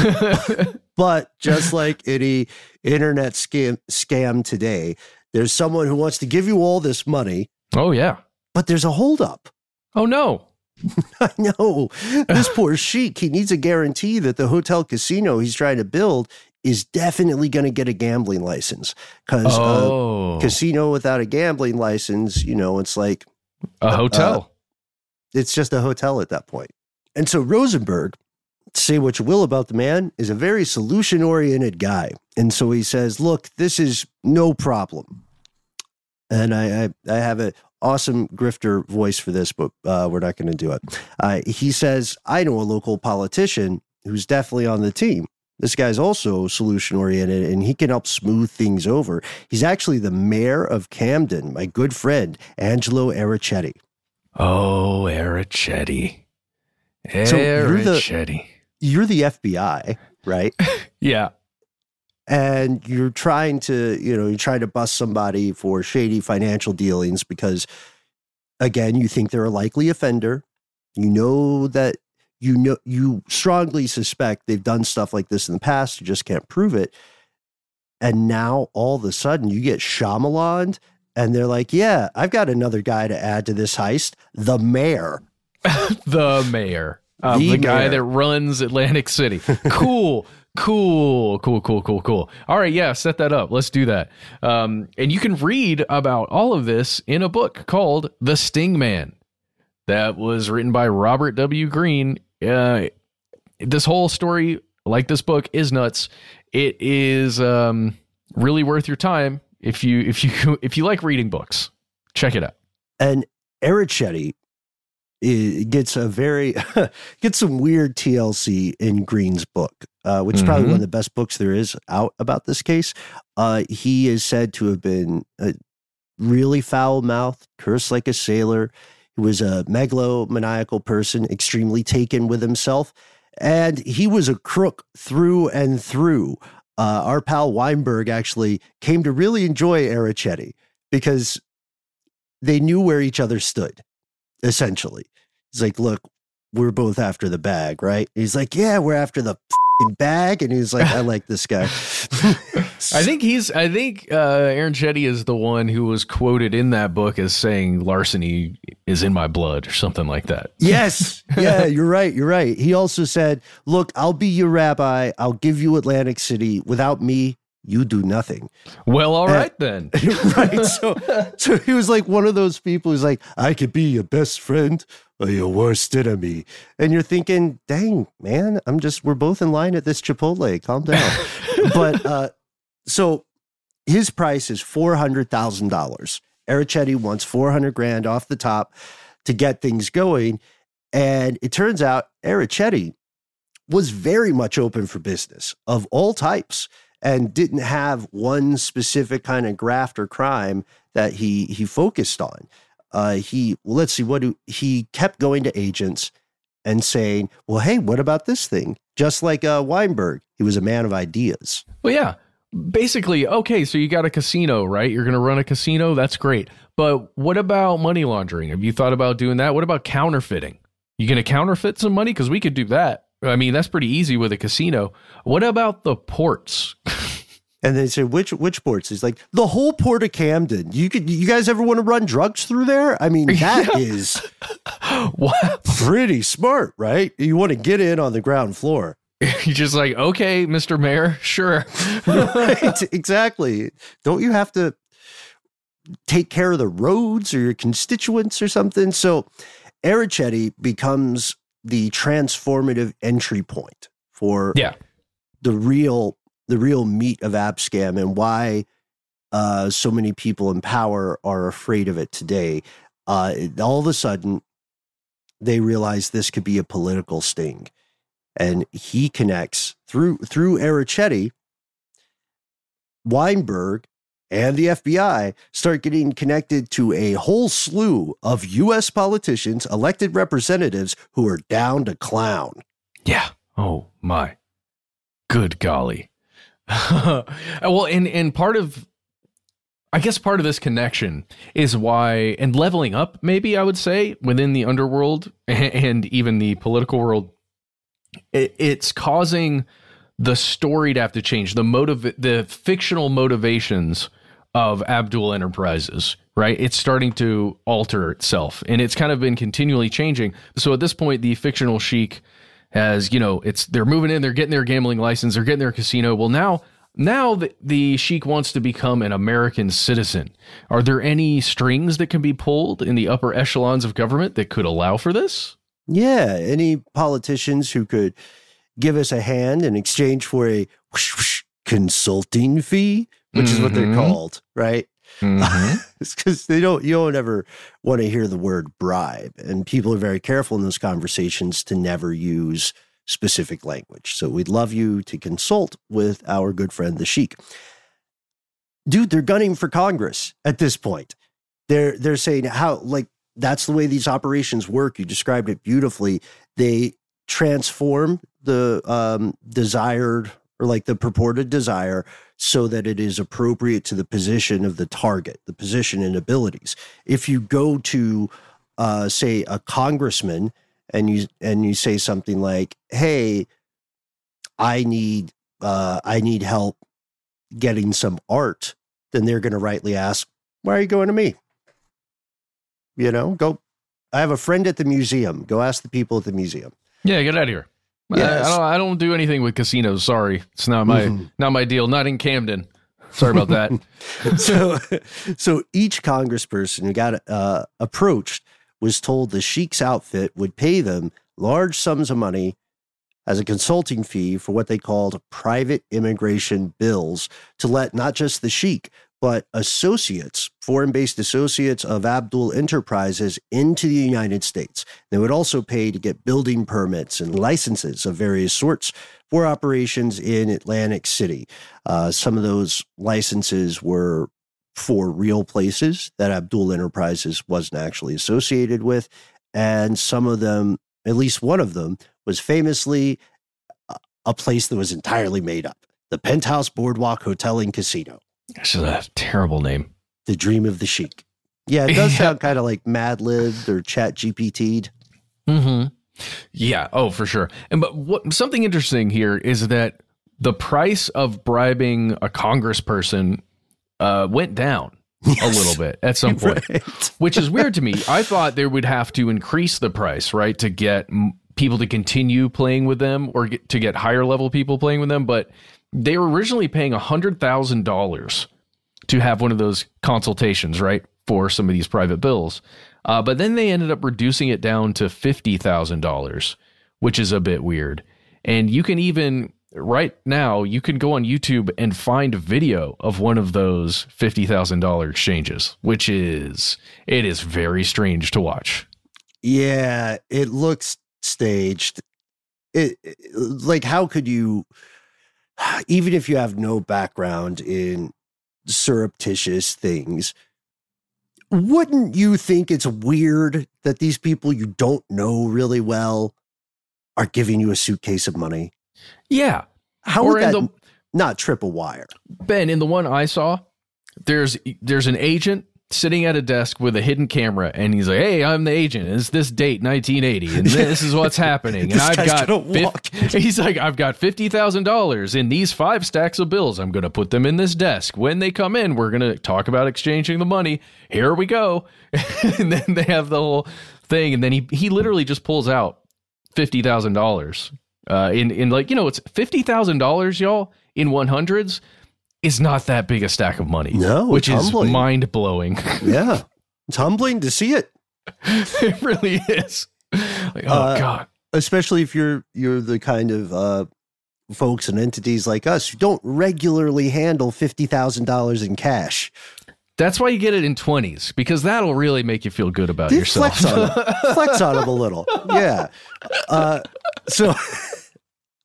But just like any internet scam, scam today, there's someone who wants to give you all this money, Oh, yeah. but there's a holdup. Oh, no. [LAUGHS] I know. This poor [LAUGHS] sheik, he needs a guarantee that the hotel casino he's trying to build is definitely going to get a gambling license. Because Oh, a casino without a gambling license, you know, it's like, a hotel. It's just a hotel at that point. And so Rosenberg, say what you will about the man, is a very solution oriented guy. And so he says, look, this is no problem. And I, I, I have an awesome grifter voice for this, but uh, we're not going to do it. Uh, he says, I know a local politician who's definitely on the team. This guy's also solution oriented and he can help smooth things over. He's actually the mayor of Camden, my good friend, Angelo Errichetti. Oh, Errichetti. So you're the, you're the FBI, right? [LAUGHS] yeah. And you're trying to, you know, you're trying to bust somebody for shady financial dealings because, again, you think they're a likely offender. You know that you know you strongly suspect they've done stuff like this in the past. You just can't prove it. And now all of a sudden you get Shyamalan and they're like, yeah, I've got another guy to add to this heist, the mayor. [LAUGHS] the mayor. Um, the, the guy mayor. that runs Atlantic City. [LAUGHS] Cool. cool, cool, cool, cool, cool. All right, yeah, set that up. Let's do that. Um, and you can read about all of this in a book called The Sting Man that was written by Robert W. Greene Uh, this whole story, like this book, is nuts. It is um, really worth your time if you if you [LAUGHS] if you like reading books. Check it out. And Errichetti gets a very [LAUGHS] gets some weird TLC in Greene's book, uh, which is probably mm-hmm. one of the best books there is out about this case. Uh, he is said to have been a really foul mouthed, cursed like a sailor. He was a megalomaniacal person, extremely taken with himself, and he was a crook through and through. Uh, our pal Weinberg actually came to really enjoy Errichetti because they knew where each other stood essentially. He's like, look, we're both after the bag, right? He's like, yeah, we're after the bag. And he's like, I like this guy. [LAUGHS] I think he's, I think uh, Errichetti is the one who was quoted in that book as saying larceny is in my blood or something like that. Yes. [LAUGHS] Yeah, you're right. You're right. He also said, look, I'll be your rabbi. I'll give you Atlantic City. Without me, you do nothing. Well, all right then. [LAUGHS] right. So, [LAUGHS] so he was like one of those people who's like, I could be your best friend or your worst enemy. And you're thinking, dang, man, I'm just, we're both in line at this Chipotle. Calm down. [LAUGHS] but, uh, so his price is $400,000. Errichetti wants 400 grand off the top to get things going. And it turns out Errichetti was very much open for business of all types and didn't have one specific kind of graft or crime that he he focused on. Uh, he let's see what do, he kept going to agents and saying, "Well, hey, what about this thing?" Just like uh, Weinberg, he was a man of ideas. Well, yeah. Basically, okay, so you got a casino, right? You're going to run a casino. That's great. But what about money laundering? Have you thought about doing that? What about counterfeiting? You going to counterfeit some money? Because we could do that. I mean, that's pretty easy with a casino. What about the ports? [LAUGHS] and they say, which which ports? He's like, the whole port of Camden. You could you guys ever want to run drugs through there? I mean, [LAUGHS] that yeah. is [LAUGHS] pretty smart, right? You want to get in on the ground floor. You're just like, okay, Mr. Mayor, sure. right, exactly. Don't you have to take care of the roads or your constituents or something? So Errichetti becomes the transformative entry point for yeah. the real the real meat of Abscam and why uh, so many people in power are afraid of it today. Uh, all of a sudden, they realize this could be a political sting, and he connects through through Errichetti. Weinberg and the FBI start getting connected to a whole slew of US politicians, elected representatives who are down to clown. Yeah. Oh my. Good golly. [LAUGHS] well, and and part of I guess part of this connection is why and leveling up maybe I would say within the underworld [LAUGHS] and even the political world it, it's causing the story to have to change the motive the fictional motivations of Abdul Enterprises, right? It's starting to alter itself and it's kind of been continually changing. So at this point, the fictional sheik has, you know, it's they're moving in, they're getting their gambling license, they're getting their casino. Well, now now the, the sheik wants to become an American citizen. Are there any strings that can be pulled in the upper echelons of government that could allow for this? Yeah, any politicians who could give us a hand in exchange for a whoosh, whoosh, consulting fee which mm-hmm. is what they're mm-hmm. called, right? Mm-hmm. [LAUGHS] it's because they don't you don't ever want to hear the word bribe, and people are very careful in those conversations to never use specific language. So we'd love you to consult with our good friend the Sheik. Dude, they're gunning for Congress at this point. They're they're saying how like that's the way these operations work. You described it beautifully. They transform the um, desired or like the purported desire so that it is appropriate to the position of the target, the position and abilities. If you go to, uh, say, a congressman and you and you say something like, "Hey, I need uh, I need help getting some art," then they're going to rightly ask, "Why are you going to me?" You know, go. I have a friend at the museum. Go ask the people at the museum. Yeah, get out of here. I, I, don't. I don't do anything with casinos. Sorry, it's not my mm-hmm. not my deal. Not in Camden. Sorry about that. [LAUGHS] [LAUGHS] so, so each congressperson who got uh, approached was told the sheik's outfit would pay them large sums of money as a consulting fee for what they called private immigration bills to let not just the sheik but associates, foreign based associates of Abdul Enterprises into the United States. They would also pay to get building permits and licenses of various sorts for operations in Atlantic City. Uh, some of those licenses were for real places that Abdul Enterprises wasn't actually associated with. And some of them, at least one of them, was famously a place that was entirely made up the Penthouse Boardwalk Hotel and Casino. It's a terrible name. The Dream of the Sheik. Yeah, it does [LAUGHS] sound kind of like Mad Libbed or Chat GPT'd. Mm-hmm. Yeah. Oh, for sure. And but what something interesting here is that the price of bribing a congressperson uh, went down yes. a little bit at some [LAUGHS] point, right. which is weird to me. I thought they would have to increase the price, right, to get people to continue playing with them or get, to get higher level people playing with them. But they were originally paying $100,000 to have one of those consultations, right, for some of these private bills. Uh, but then they ended up reducing it down to $50,000, which is a bit weird. And you can even, right now, you can go on YouTube and find video of one of those $50,000 exchanges, which is, it is very strange to watch. Yeah, it looks staged. It, it like, how could you? [SIGHS] even if you have no background in surreptitious things, wouldn't you think it's weird that these people you don't know really well are giving you a suitcase of money? Yeah. How or would that the, not trip a wire? Ben, in the one I saw, there's there's an agent sitting at a desk with a hidden camera and he's like, Hey, I'm the agent. It's this date, 1980, and this is what's [LAUGHS] happening. and I've got, [LAUGHS] he's like, I've got $50,000 in these five stacks of bills. I'm going to put them in this desk. When they come in, we're going to talk about exchanging the money. Here we go. [LAUGHS] and then they have the whole thing. And then he, he literally just pulls out $50,000 uh, in, in like, you know, it's $50,000 y'all in 100s is not that big a stack of money. No, which is mind blowing. [LAUGHS] yeah, it's humbling to see it. [LAUGHS] it really is. Like, oh uh, god. Especially if you're you're the kind of uh, folks and entities like us who don't regularly handle fifty thousand dollars in cash. That's why you get it in twenties because that'll really make you feel good about yourself. Flex on, them. flex on them a little, [LAUGHS] yeah. Uh, so,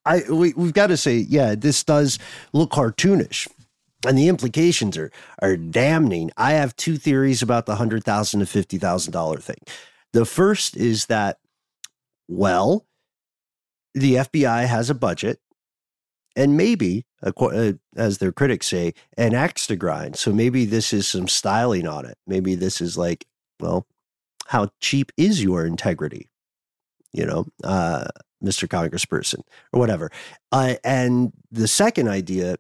I we, we've got to say, yeah, this does look cartoonish and the implications are are damning. I have two theories about the hundred thousand to fifty thousand dollar thing. The first is that, well, the FBI has a budget, and maybe, uh, as their critics say, an axe to grind. So maybe this is some styling on it. Maybe this is like, well, how cheap is your integrity? You know, uh, Mr. Congressperson, or whatever. Uh, and the second idea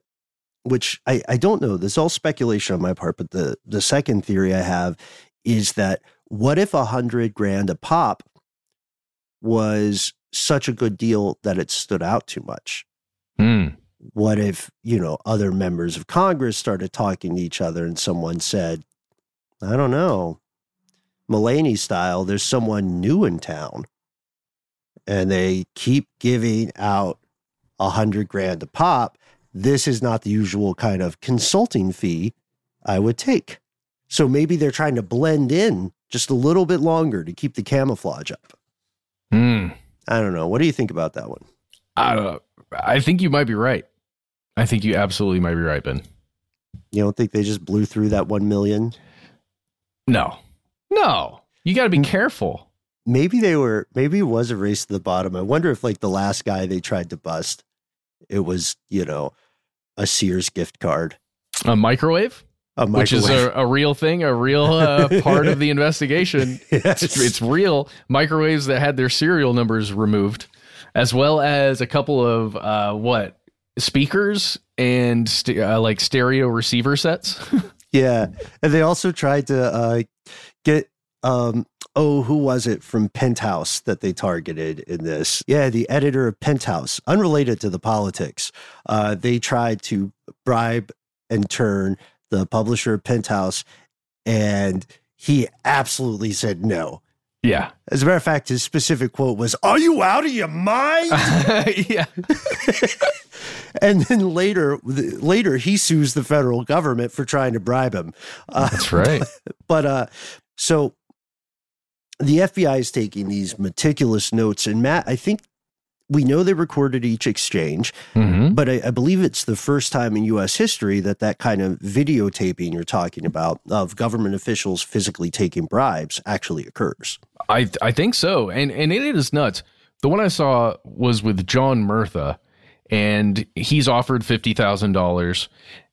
which I, I don't know. This is all speculation on my part, but the the second theory I have is that what if a hundred grand a pop was such a good deal that it stood out too much? Mm. What if, you know, other members of Congress started talking to each other and someone said, I don't know, Mulaney style, there's someone new in town. And they keep giving out a hundred grand a pop this is not the usual kind of consulting fee I would take. So maybe they're trying to blend in just a little bit longer to keep the camouflage up. Hmm. I don't know. What do you think about that one? I I think you might be right. I think you absolutely might be right, Ben. You don't think they just blew through that one million? No, no. You got to be careful. maybe they were maybe it was a race to the bottom. I wonder if like the last guy they tried to bust, it was you know a Sears gift card, A microwave, a which is a, a real thing, a real uh, part of the [LAUGHS] investigation. Yes. It's, it's real. Microwaves that had their serial numbers removed, as well as a couple of uh, what speakers and st- uh, like stereo receiver sets. [LAUGHS] yeah, and they also tried to uh, get um oh who was it from Penthouse that they targeted in this? Yeah, the editor of Penthouse, unrelated to the politics. Uh, they tried to bribe and turn the publisher of Penthouse, and he absolutely said no. yeah, As a matter of fact, his specific quote was, Are you out of your mind? [LAUGHS] yeah. [LAUGHS] and then later, later he sues the federal government for trying to bribe him. Uh, That's right. [LAUGHS] but uh, so the FBI is taking these meticulous notes. And Matt, I think we know they recorded each exchange, hmm but I, I believe it's the first time in U.S. history that that kind of videotaping you're talking about of government officials physically taking bribes actually occurs. I I think so, and and it is nuts. The one I saw was with John Murtha, and he's offered fifty thousand dollars,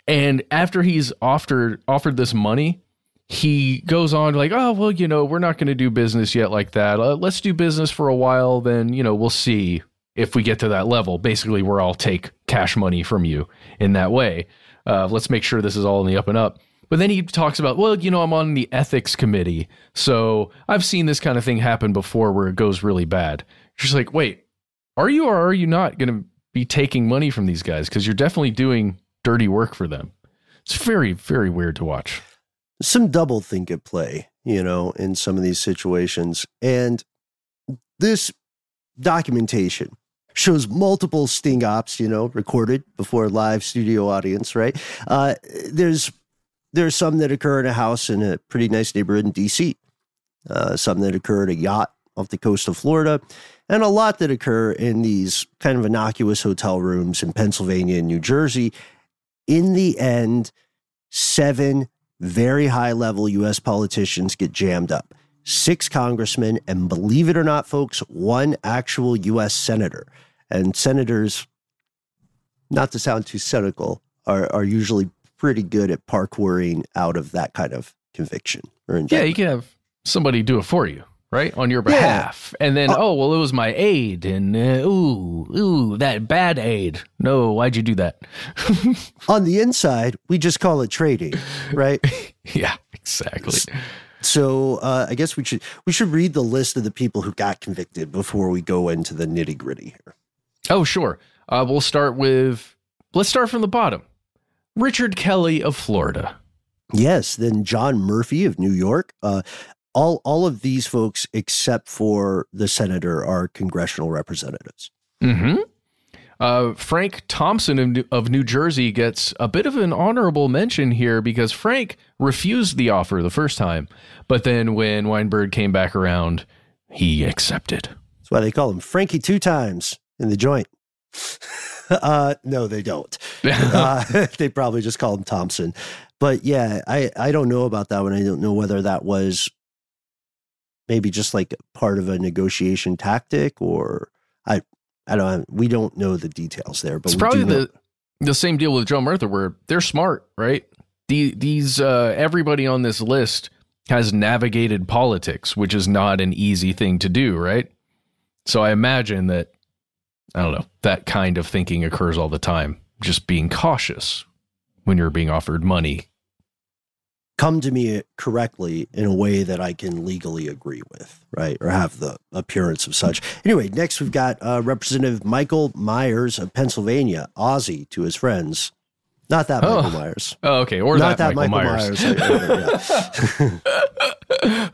and after he's offered offered this money, he goes on like, oh well, you know, we're not going to do business yet like that. Uh, let's do business for a while, then you know we'll see if we get to that level. Basically, where I'll take cash money from you in that way. Uh, let's make sure this is all in the up and up. But then he talks about, well, you know, I'm on the ethics committee, so I've seen this kind of thing happen before where it goes really bad. She's like, wait, are you or are you not going to be taking money from these guys? Because you're definitely doing dirty work for them. It's very, very weird to watch. Some double think at play, you know, in some of these situations. And this documentation shows multiple sting ops, you know, recorded before a live studio audience, right? Uh, there's there's some that occur in a house in a pretty nice neighborhood in DC, uh, some that occur at a yacht off the coast of Florida, and a lot that occur in these kind of innocuous hotel rooms in Pennsylvania and New Jersey. In the end, seven very high level US politicians get jammed up. Six congressmen, and believe it or not, folks, one actual US senator. And senators, not to sound too cynical, are, are usually pretty good at parkouring out of that kind of conviction or Yeah, you can have somebody do it for you, right? On your Yeah. behalf. And then, oh, well, it was my aide. And uh, ooh, ooh, that bad aide. No, why'd you do that? [LAUGHS] On the inside, we just call it trading, right? [LAUGHS] yeah, exactly. so uh, I guess we should we should read the list of the people who got convicted before we go into the nitty gritty here. Oh, sure. Uh, we'll start with, let's start from the bottom. Richard Kelly of Florida. Yes, then John Murphy of New York. Uh, all all of these folks, except for the senator, are congressional representatives. hmm Uh, Frank Thompson of New, of New Jersey gets a bit of an honorable mention here because Frank refused the offer the first time, but then when Weinberg came back around, he accepted. That's why they call him Frankie two times in the joint. [LAUGHS] uh, no, they don't. [LAUGHS] Uh, [LAUGHS] they probably just call him Thompson. But yeah, I I don't know about that one. I don't know whether that was maybe just like part of a negotiation tactic or I I don't we don't know the details there. But it's probably know- the the same deal with Joe Murtha, where they're smart, right? The, these uh, everybody on this list has navigated politics, which is not an easy thing to do, right? So I imagine that I don't know that kind of thinking occurs all the time. Just being cautious when you're being offered money. Come to me correctly in a way that I can legally agree with, right? Or have the appearance of such. Anyway, next we've got uh, Representative Michael Myers of Pennsylvania, Ozzie to his friends. Not that Oh. Michael Myers. Oh, okay, or Not that, that Michael, Michael Myers. Myers.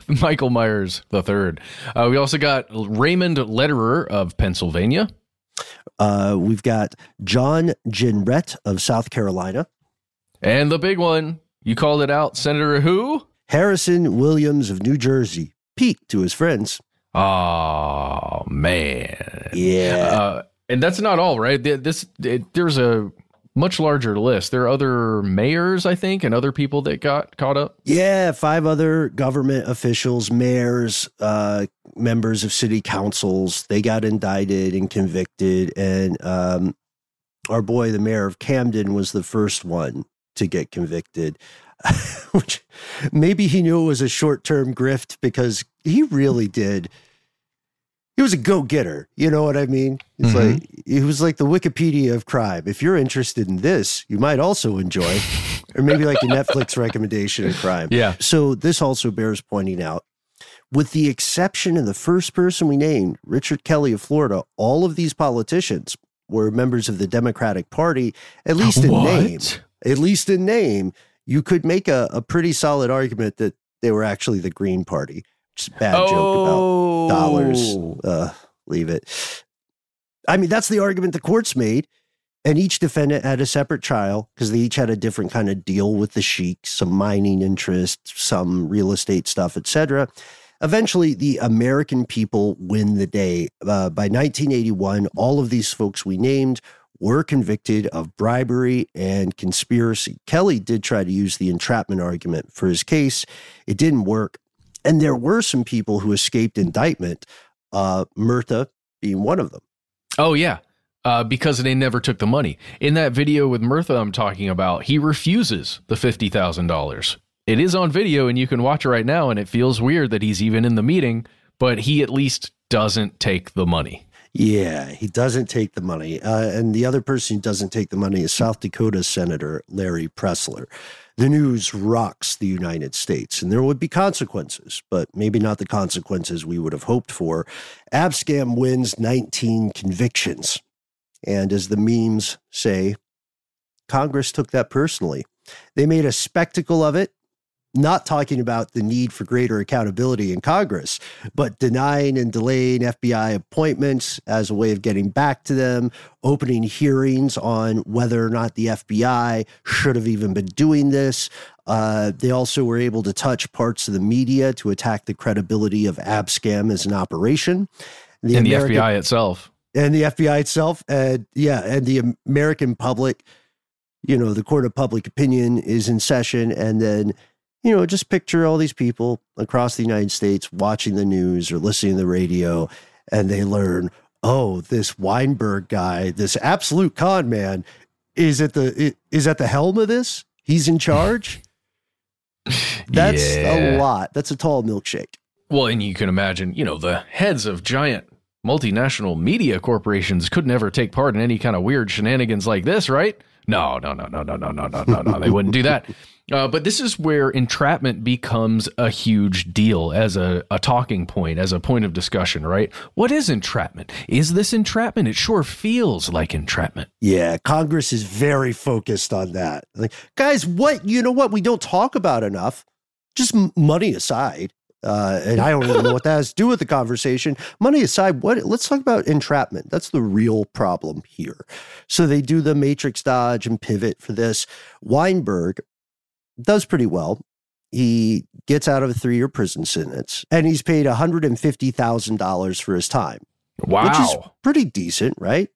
[LAUGHS] Michael Myers the third. Uh, we also got Raymond Lederer of Pennsylvania. Uh, we've got John Jenrette of South Carolina, And the big one, you called it out, Senator who? Harrison Williams of New Jersey, Pete to his friends. Oh man. Yeah. Uh, and that's not all, right? This it, there's a much larger list. There are other mayors, I think, and other people that got caught up. Yeah, five other government officials, mayors, uh, members of city councils, they got indicted and convicted. And um, our boy, the mayor of Camden, was the first one to get convicted. [LAUGHS] Which maybe he knew it was a short term grift because he really did he was a go getter. You know what I mean? It's mm-hmm. like he was like the Wikipedia of crime. If you're interested in this, you might also enjoy, or maybe like a Netflix recommendation of crime. Yeah. So this also bears pointing out. With the exception of the first person we named, Richard Kelly of Florida, all of these politicians were members of the Democratic Party, at least in what? name. At least in name, you could make a, a pretty solid argument that they were actually the Green Party. Just bad oh. joke about dollars. Oh. Uh, leave it. I mean, that's the argument the courts made. And each defendant had a separate trial because they each had a different kind of deal with the sheiks, some mining interest, some real estate stuff, etc. Eventually, the American people win the day. Uh, by 1981, all of these folks we named were convicted of bribery and conspiracy. Kelly did try to use the entrapment argument for his case. It didn't work. And there were some people who escaped indictment, uh, Murtha being one of them. Oh, yeah. Uh, because they never took the money. In that video with Murtha I'm talking about, he refuses the $50,000. It is on video and you can watch it right now, and it feels weird that he's even in the meeting, but he at least doesn't take the money. Yeah, he doesn't take the money. Uh, and the other person who doesn't take the money is South Dakota Senator Larry Pressler the news rocks the United States, and there would be consequences, but maybe not the consequences we would have hoped for. Abscam wins 19 convictions. And as the memes say, Congress took that personally. They made a spectacle of it not talking about the need for greater accountability in Congress, but denying and delaying FBI appointments as a way of getting back to them, opening hearings on whether or not the FBI should have even been doing this. Uh, they also were able to touch parts of the media to attack the credibility of Abscam as an operation. The and American, the FBI itself. And the FBI itself. And yeah, and the American public, you know, the court of public opinion is in session. And then you know, just picture all these people across the United States watching the news or listening to the radio, and they learn, oh, this Weinberg guy, this absolute con man, is at the is at the helm of this. He's in charge. [LAUGHS] That's yeah. a lot. That's a tall milkshake. Well, and you can imagine, you know, the heads of giant multinational media corporations could never take part in any kind of weird shenanigans like this, right? No, no, no, no, no, no, no, no, no, no. They wouldn't do that. [LAUGHS] Uh, but this is where entrapment becomes a huge deal as a, a talking point, as a point of discussion, right? What is entrapment? Is this entrapment? It sure feels like entrapment. Yeah, Congress is very focused on that. Like, guys, what, you know what we don't talk about enough? Just money aside. Uh, and I don't even know what that has to do with the conversation. Money aside, what let's talk about entrapment. That's the real problem here. So they do the matrix dodge and pivot for this. Weinberg does pretty well. He gets out of a three year prison sentence and he's paid $150,000 for his time. Wow. Which is pretty decent, right?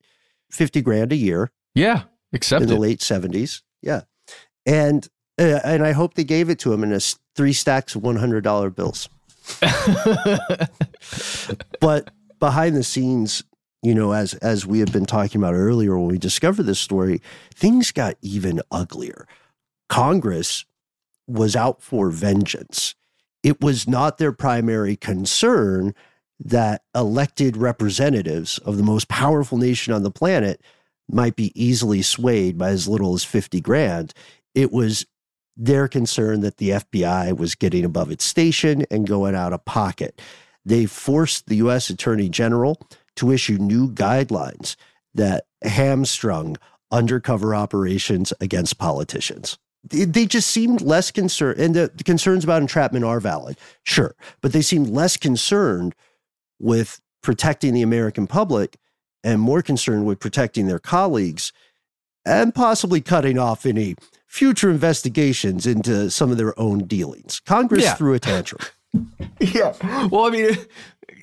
50 grand a year. Yeah. Except in the late 70s. Yeah. And uh, and I hope they gave it to him in a three stacks of $100 bills. [LAUGHS] but behind the scenes, you know, as as we have been talking about earlier when we discovered this story, things got even uglier. Congress was out for vengeance. It was not their primary concern that elected representatives of the most powerful nation on the planet might be easily swayed by as little as 50 grand. It was their concern that the FBI was getting above its station and going out of pocket. They forced the U.S. Attorney General to issue new guidelines that hamstrung undercover operations against politicians they just seemed less concerned, and the, the, concerns about entrapment are valid, sure, but they seemed less concerned with protecting the American public and more concerned with protecting their colleagues and possibly cutting off any future investigations into some of their own dealings. Congress yeah. threw a tantrum. [LAUGHS] yeah. Well, I mean,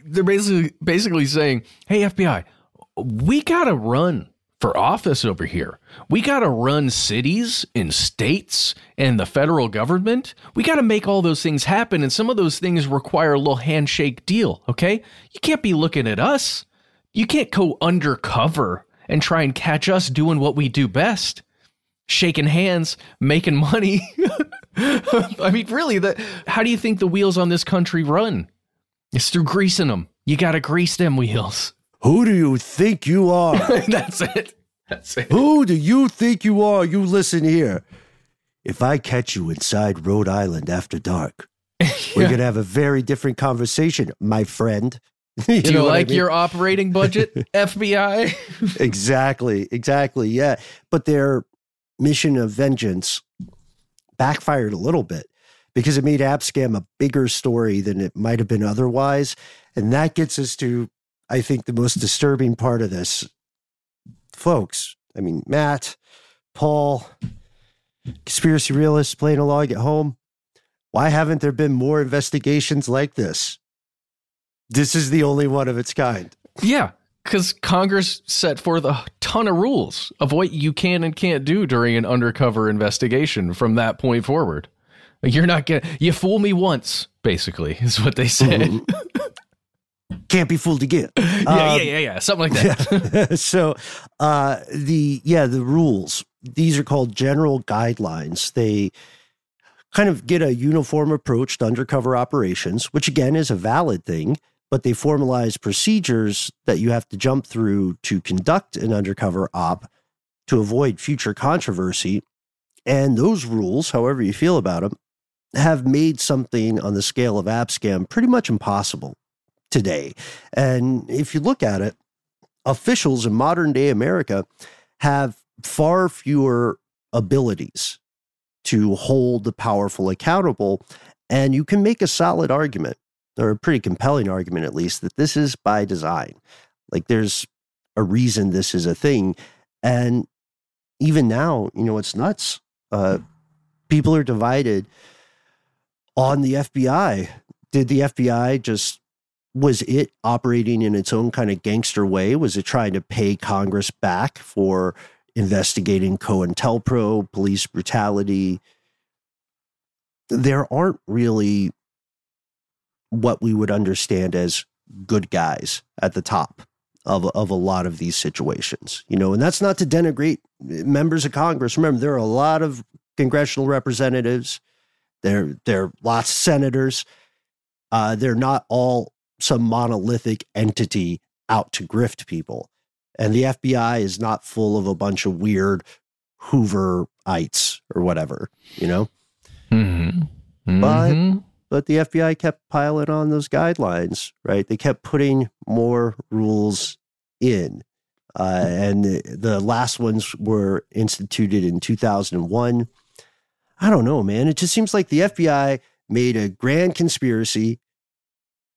they're basically basically saying, "Hey, FBI, we got to run for office over here. We got to run cities and states and the federal government. We got to make all those things happen. And some of those things require a little handshake deal. Okay. You can't be looking at us. You can't go undercover and try and catch us doing what we do best shaking hands, making money. [LAUGHS] I mean, really, the, how do you think the wheels on this country run? It's through greasing them. You got to grease them wheels. Who do you think you are? [LAUGHS] That's it. That's it. Who do you think you are? You listen here. If I catch you inside Rhode Island after dark, [LAUGHS] yeah. we're going to have a very different conversation, my friend. [LAUGHS] you do you like I mean? your operating budget, FBI? exactly. Exactly. Yeah. But their mission of vengeance backfired a little bit because it made Abscam a bigger story than it might have been otherwise. And that gets us to I think the most disturbing part of this, folks, I mean, Matt, Paul, conspiracy realists playing along at home, why haven't there been more investigations like this? This is the only one of its kind. Yeah, because Congress set forth a ton of rules of what you can and can't do during an undercover investigation from that point forward. You're not gonna you fool me once, basically, is what they said. Mm-hmm. [LAUGHS] Can't be fooled again. [LAUGHS] yeah, um, yeah, yeah, yeah, something like [LAUGHS] that. Yeah. [LAUGHS] so, uh, the yeah, the rules. These are called general guidelines. They kind of get a uniform approach to undercover operations, which again is a valid thing. But they formalize procedures that you have to jump through to conduct an undercover op to avoid future controversy. And those rules, however you feel about them, have made something on the scale of Abscam pretty much impossible today. And if you look at it, officials in modern day America have far fewer abilities to hold the powerful accountable. And you can make a solid argument, or a pretty compelling argument at least, that this is by design. Like there's a reason this is a thing. And even now, you know, it's nuts. Uh, people are divided on the FBI. Did the FBI just was it operating in its own kind of gangster way? Was it trying to pay Congress back for investigating COINTELPRO, police brutality? There aren't really what we would understand as good guys at the top of, of a lot of these situations, you know, and that's not to denigrate members of Congress. Remember, there are a lot of congressional representatives. There, there are lots of senators. Uh, they're not all some monolithic entity out to grift people. And the FBI is not full of a bunch of weird Hooverites or whatever, you know? Mm-hmm. Mm-hmm. But but the FBI kept piling on those guidelines, right? They kept putting more rules in. Uh, and the, the last ones were instituted in 2001. I don't know, man. It just seems like the FBI made a grand conspiracy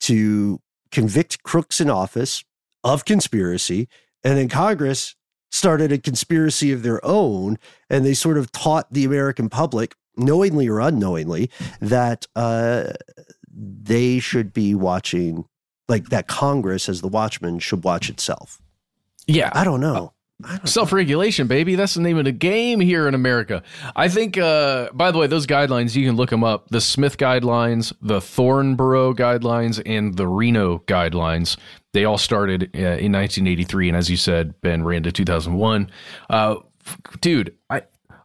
to convict crooks in office of conspiracy. And then Congress started a conspiracy of their own. And they sort of taught the American public, knowingly or unknowingly, that uh, they should be watching, like that Congress, as the watchman, should watch itself. Yeah. I don't know. Self regulation, baby. That's the name of the game here in America. I think, uh, by the way, those guidelines, you can look them up the Smith guidelines, the Thornburgh guidelines, and the Reno guidelines. They all started uh, in 1983. And as you said, Ben ran to 2001. Uh, dude, I,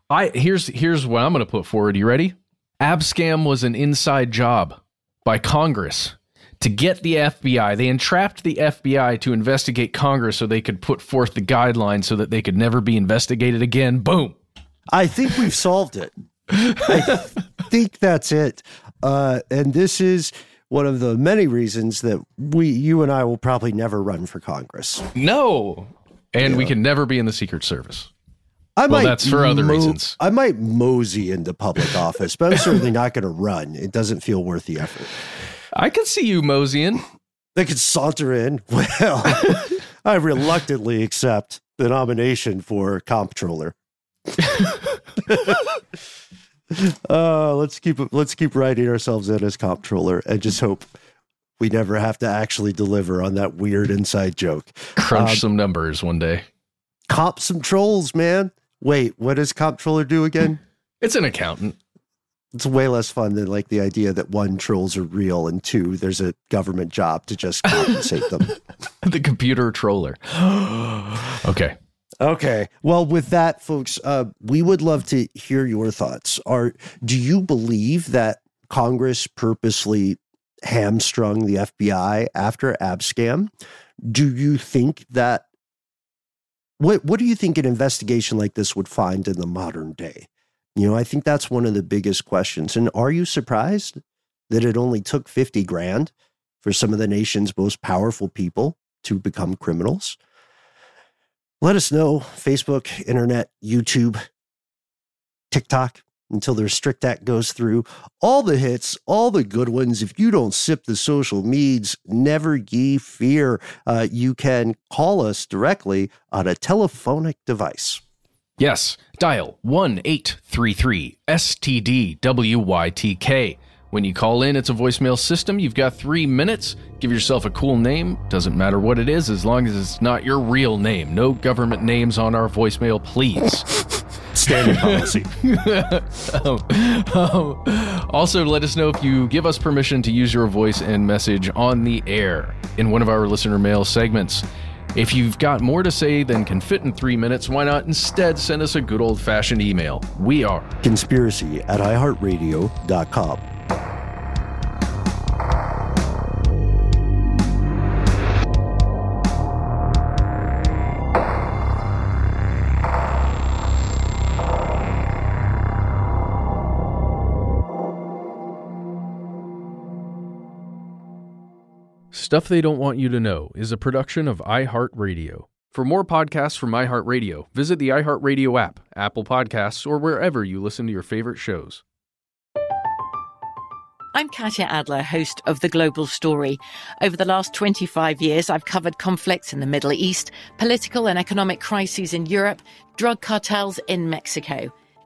I, here's, here's what I'm going to put forward. You ready? Abscam was an inside job by Congress to get the FBI. They entrapped the FBI to investigate Congress so they could put forth the guidelines so that they could never be investigated again. Boom. I think we've solved it. I think that's it. Uh, and this is one of the many reasons that we, you and I, will probably never run for Congress. No, and yeah. we can never be in the Secret Service. I well, might that's for other mo- reasons. I might mosey into public [LAUGHS] office, but I'm certainly not going to run. It doesn't feel worth the effort. I could see you moseying. They could saunter in. [LAUGHS] Well, I reluctantly accept the nomination for comptroller. [LAUGHS] uh, let's keep let's keep writing ourselves in as comptroller and just hope we never have to actually deliver on that weird inside joke. Crunch um, some numbers one day. Cop some trolls, man. Wait, what does comptroller do again? It's an accountant. It's way less fun than like the idea that one, trolls are real, and two, there's a government job to just compensate them. [LAUGHS] the computer troller. [GASPS] okay. Okay. Well, with that, folks, uh, we would love to hear your thoughts. Are do you believe that Congress purposely hamstrung the FBI after Abscam? Do you think that what what do you think an investigation like this would find in the modern day? You know, I think that's one of the biggest questions. And are you surprised that it only took 50 grand for some of the nation's most powerful people to become criminals? Let us know Facebook, internet, YouTube, TikTok until the Restrict Act goes through. All the hits, all the good ones. If you don't sip the social meds, never ye fear. Uh, you can call us directly on a telephonic device. Yes, dial 1 833 STDWYTK. When you call in, it's a voicemail system. You've got three minutes. Give yourself a cool name. Doesn't matter what it is, as long as it's not your real name. No government names on our voicemail, please. [LAUGHS] Standard policy. [LAUGHS] um, um, also, let us know if you give us permission to use your voice and message on the air in one of our listener mail segments. If you've got more to say than can fit in three minutes, why not instead send us a good old fashioned email? We are conspiracy at iHeartRadio.com. Stuff They Don't Want You to Know is a production of iHeartRadio. For more podcasts from iHeartRadio, visit the iHeartRadio app, Apple Podcasts, or wherever you listen to your favorite shows. I'm Katya Adler, host of The Global Story. Over the last 25 years, I've covered conflicts in the Middle East, political and economic crises in Europe, drug cartels in Mexico.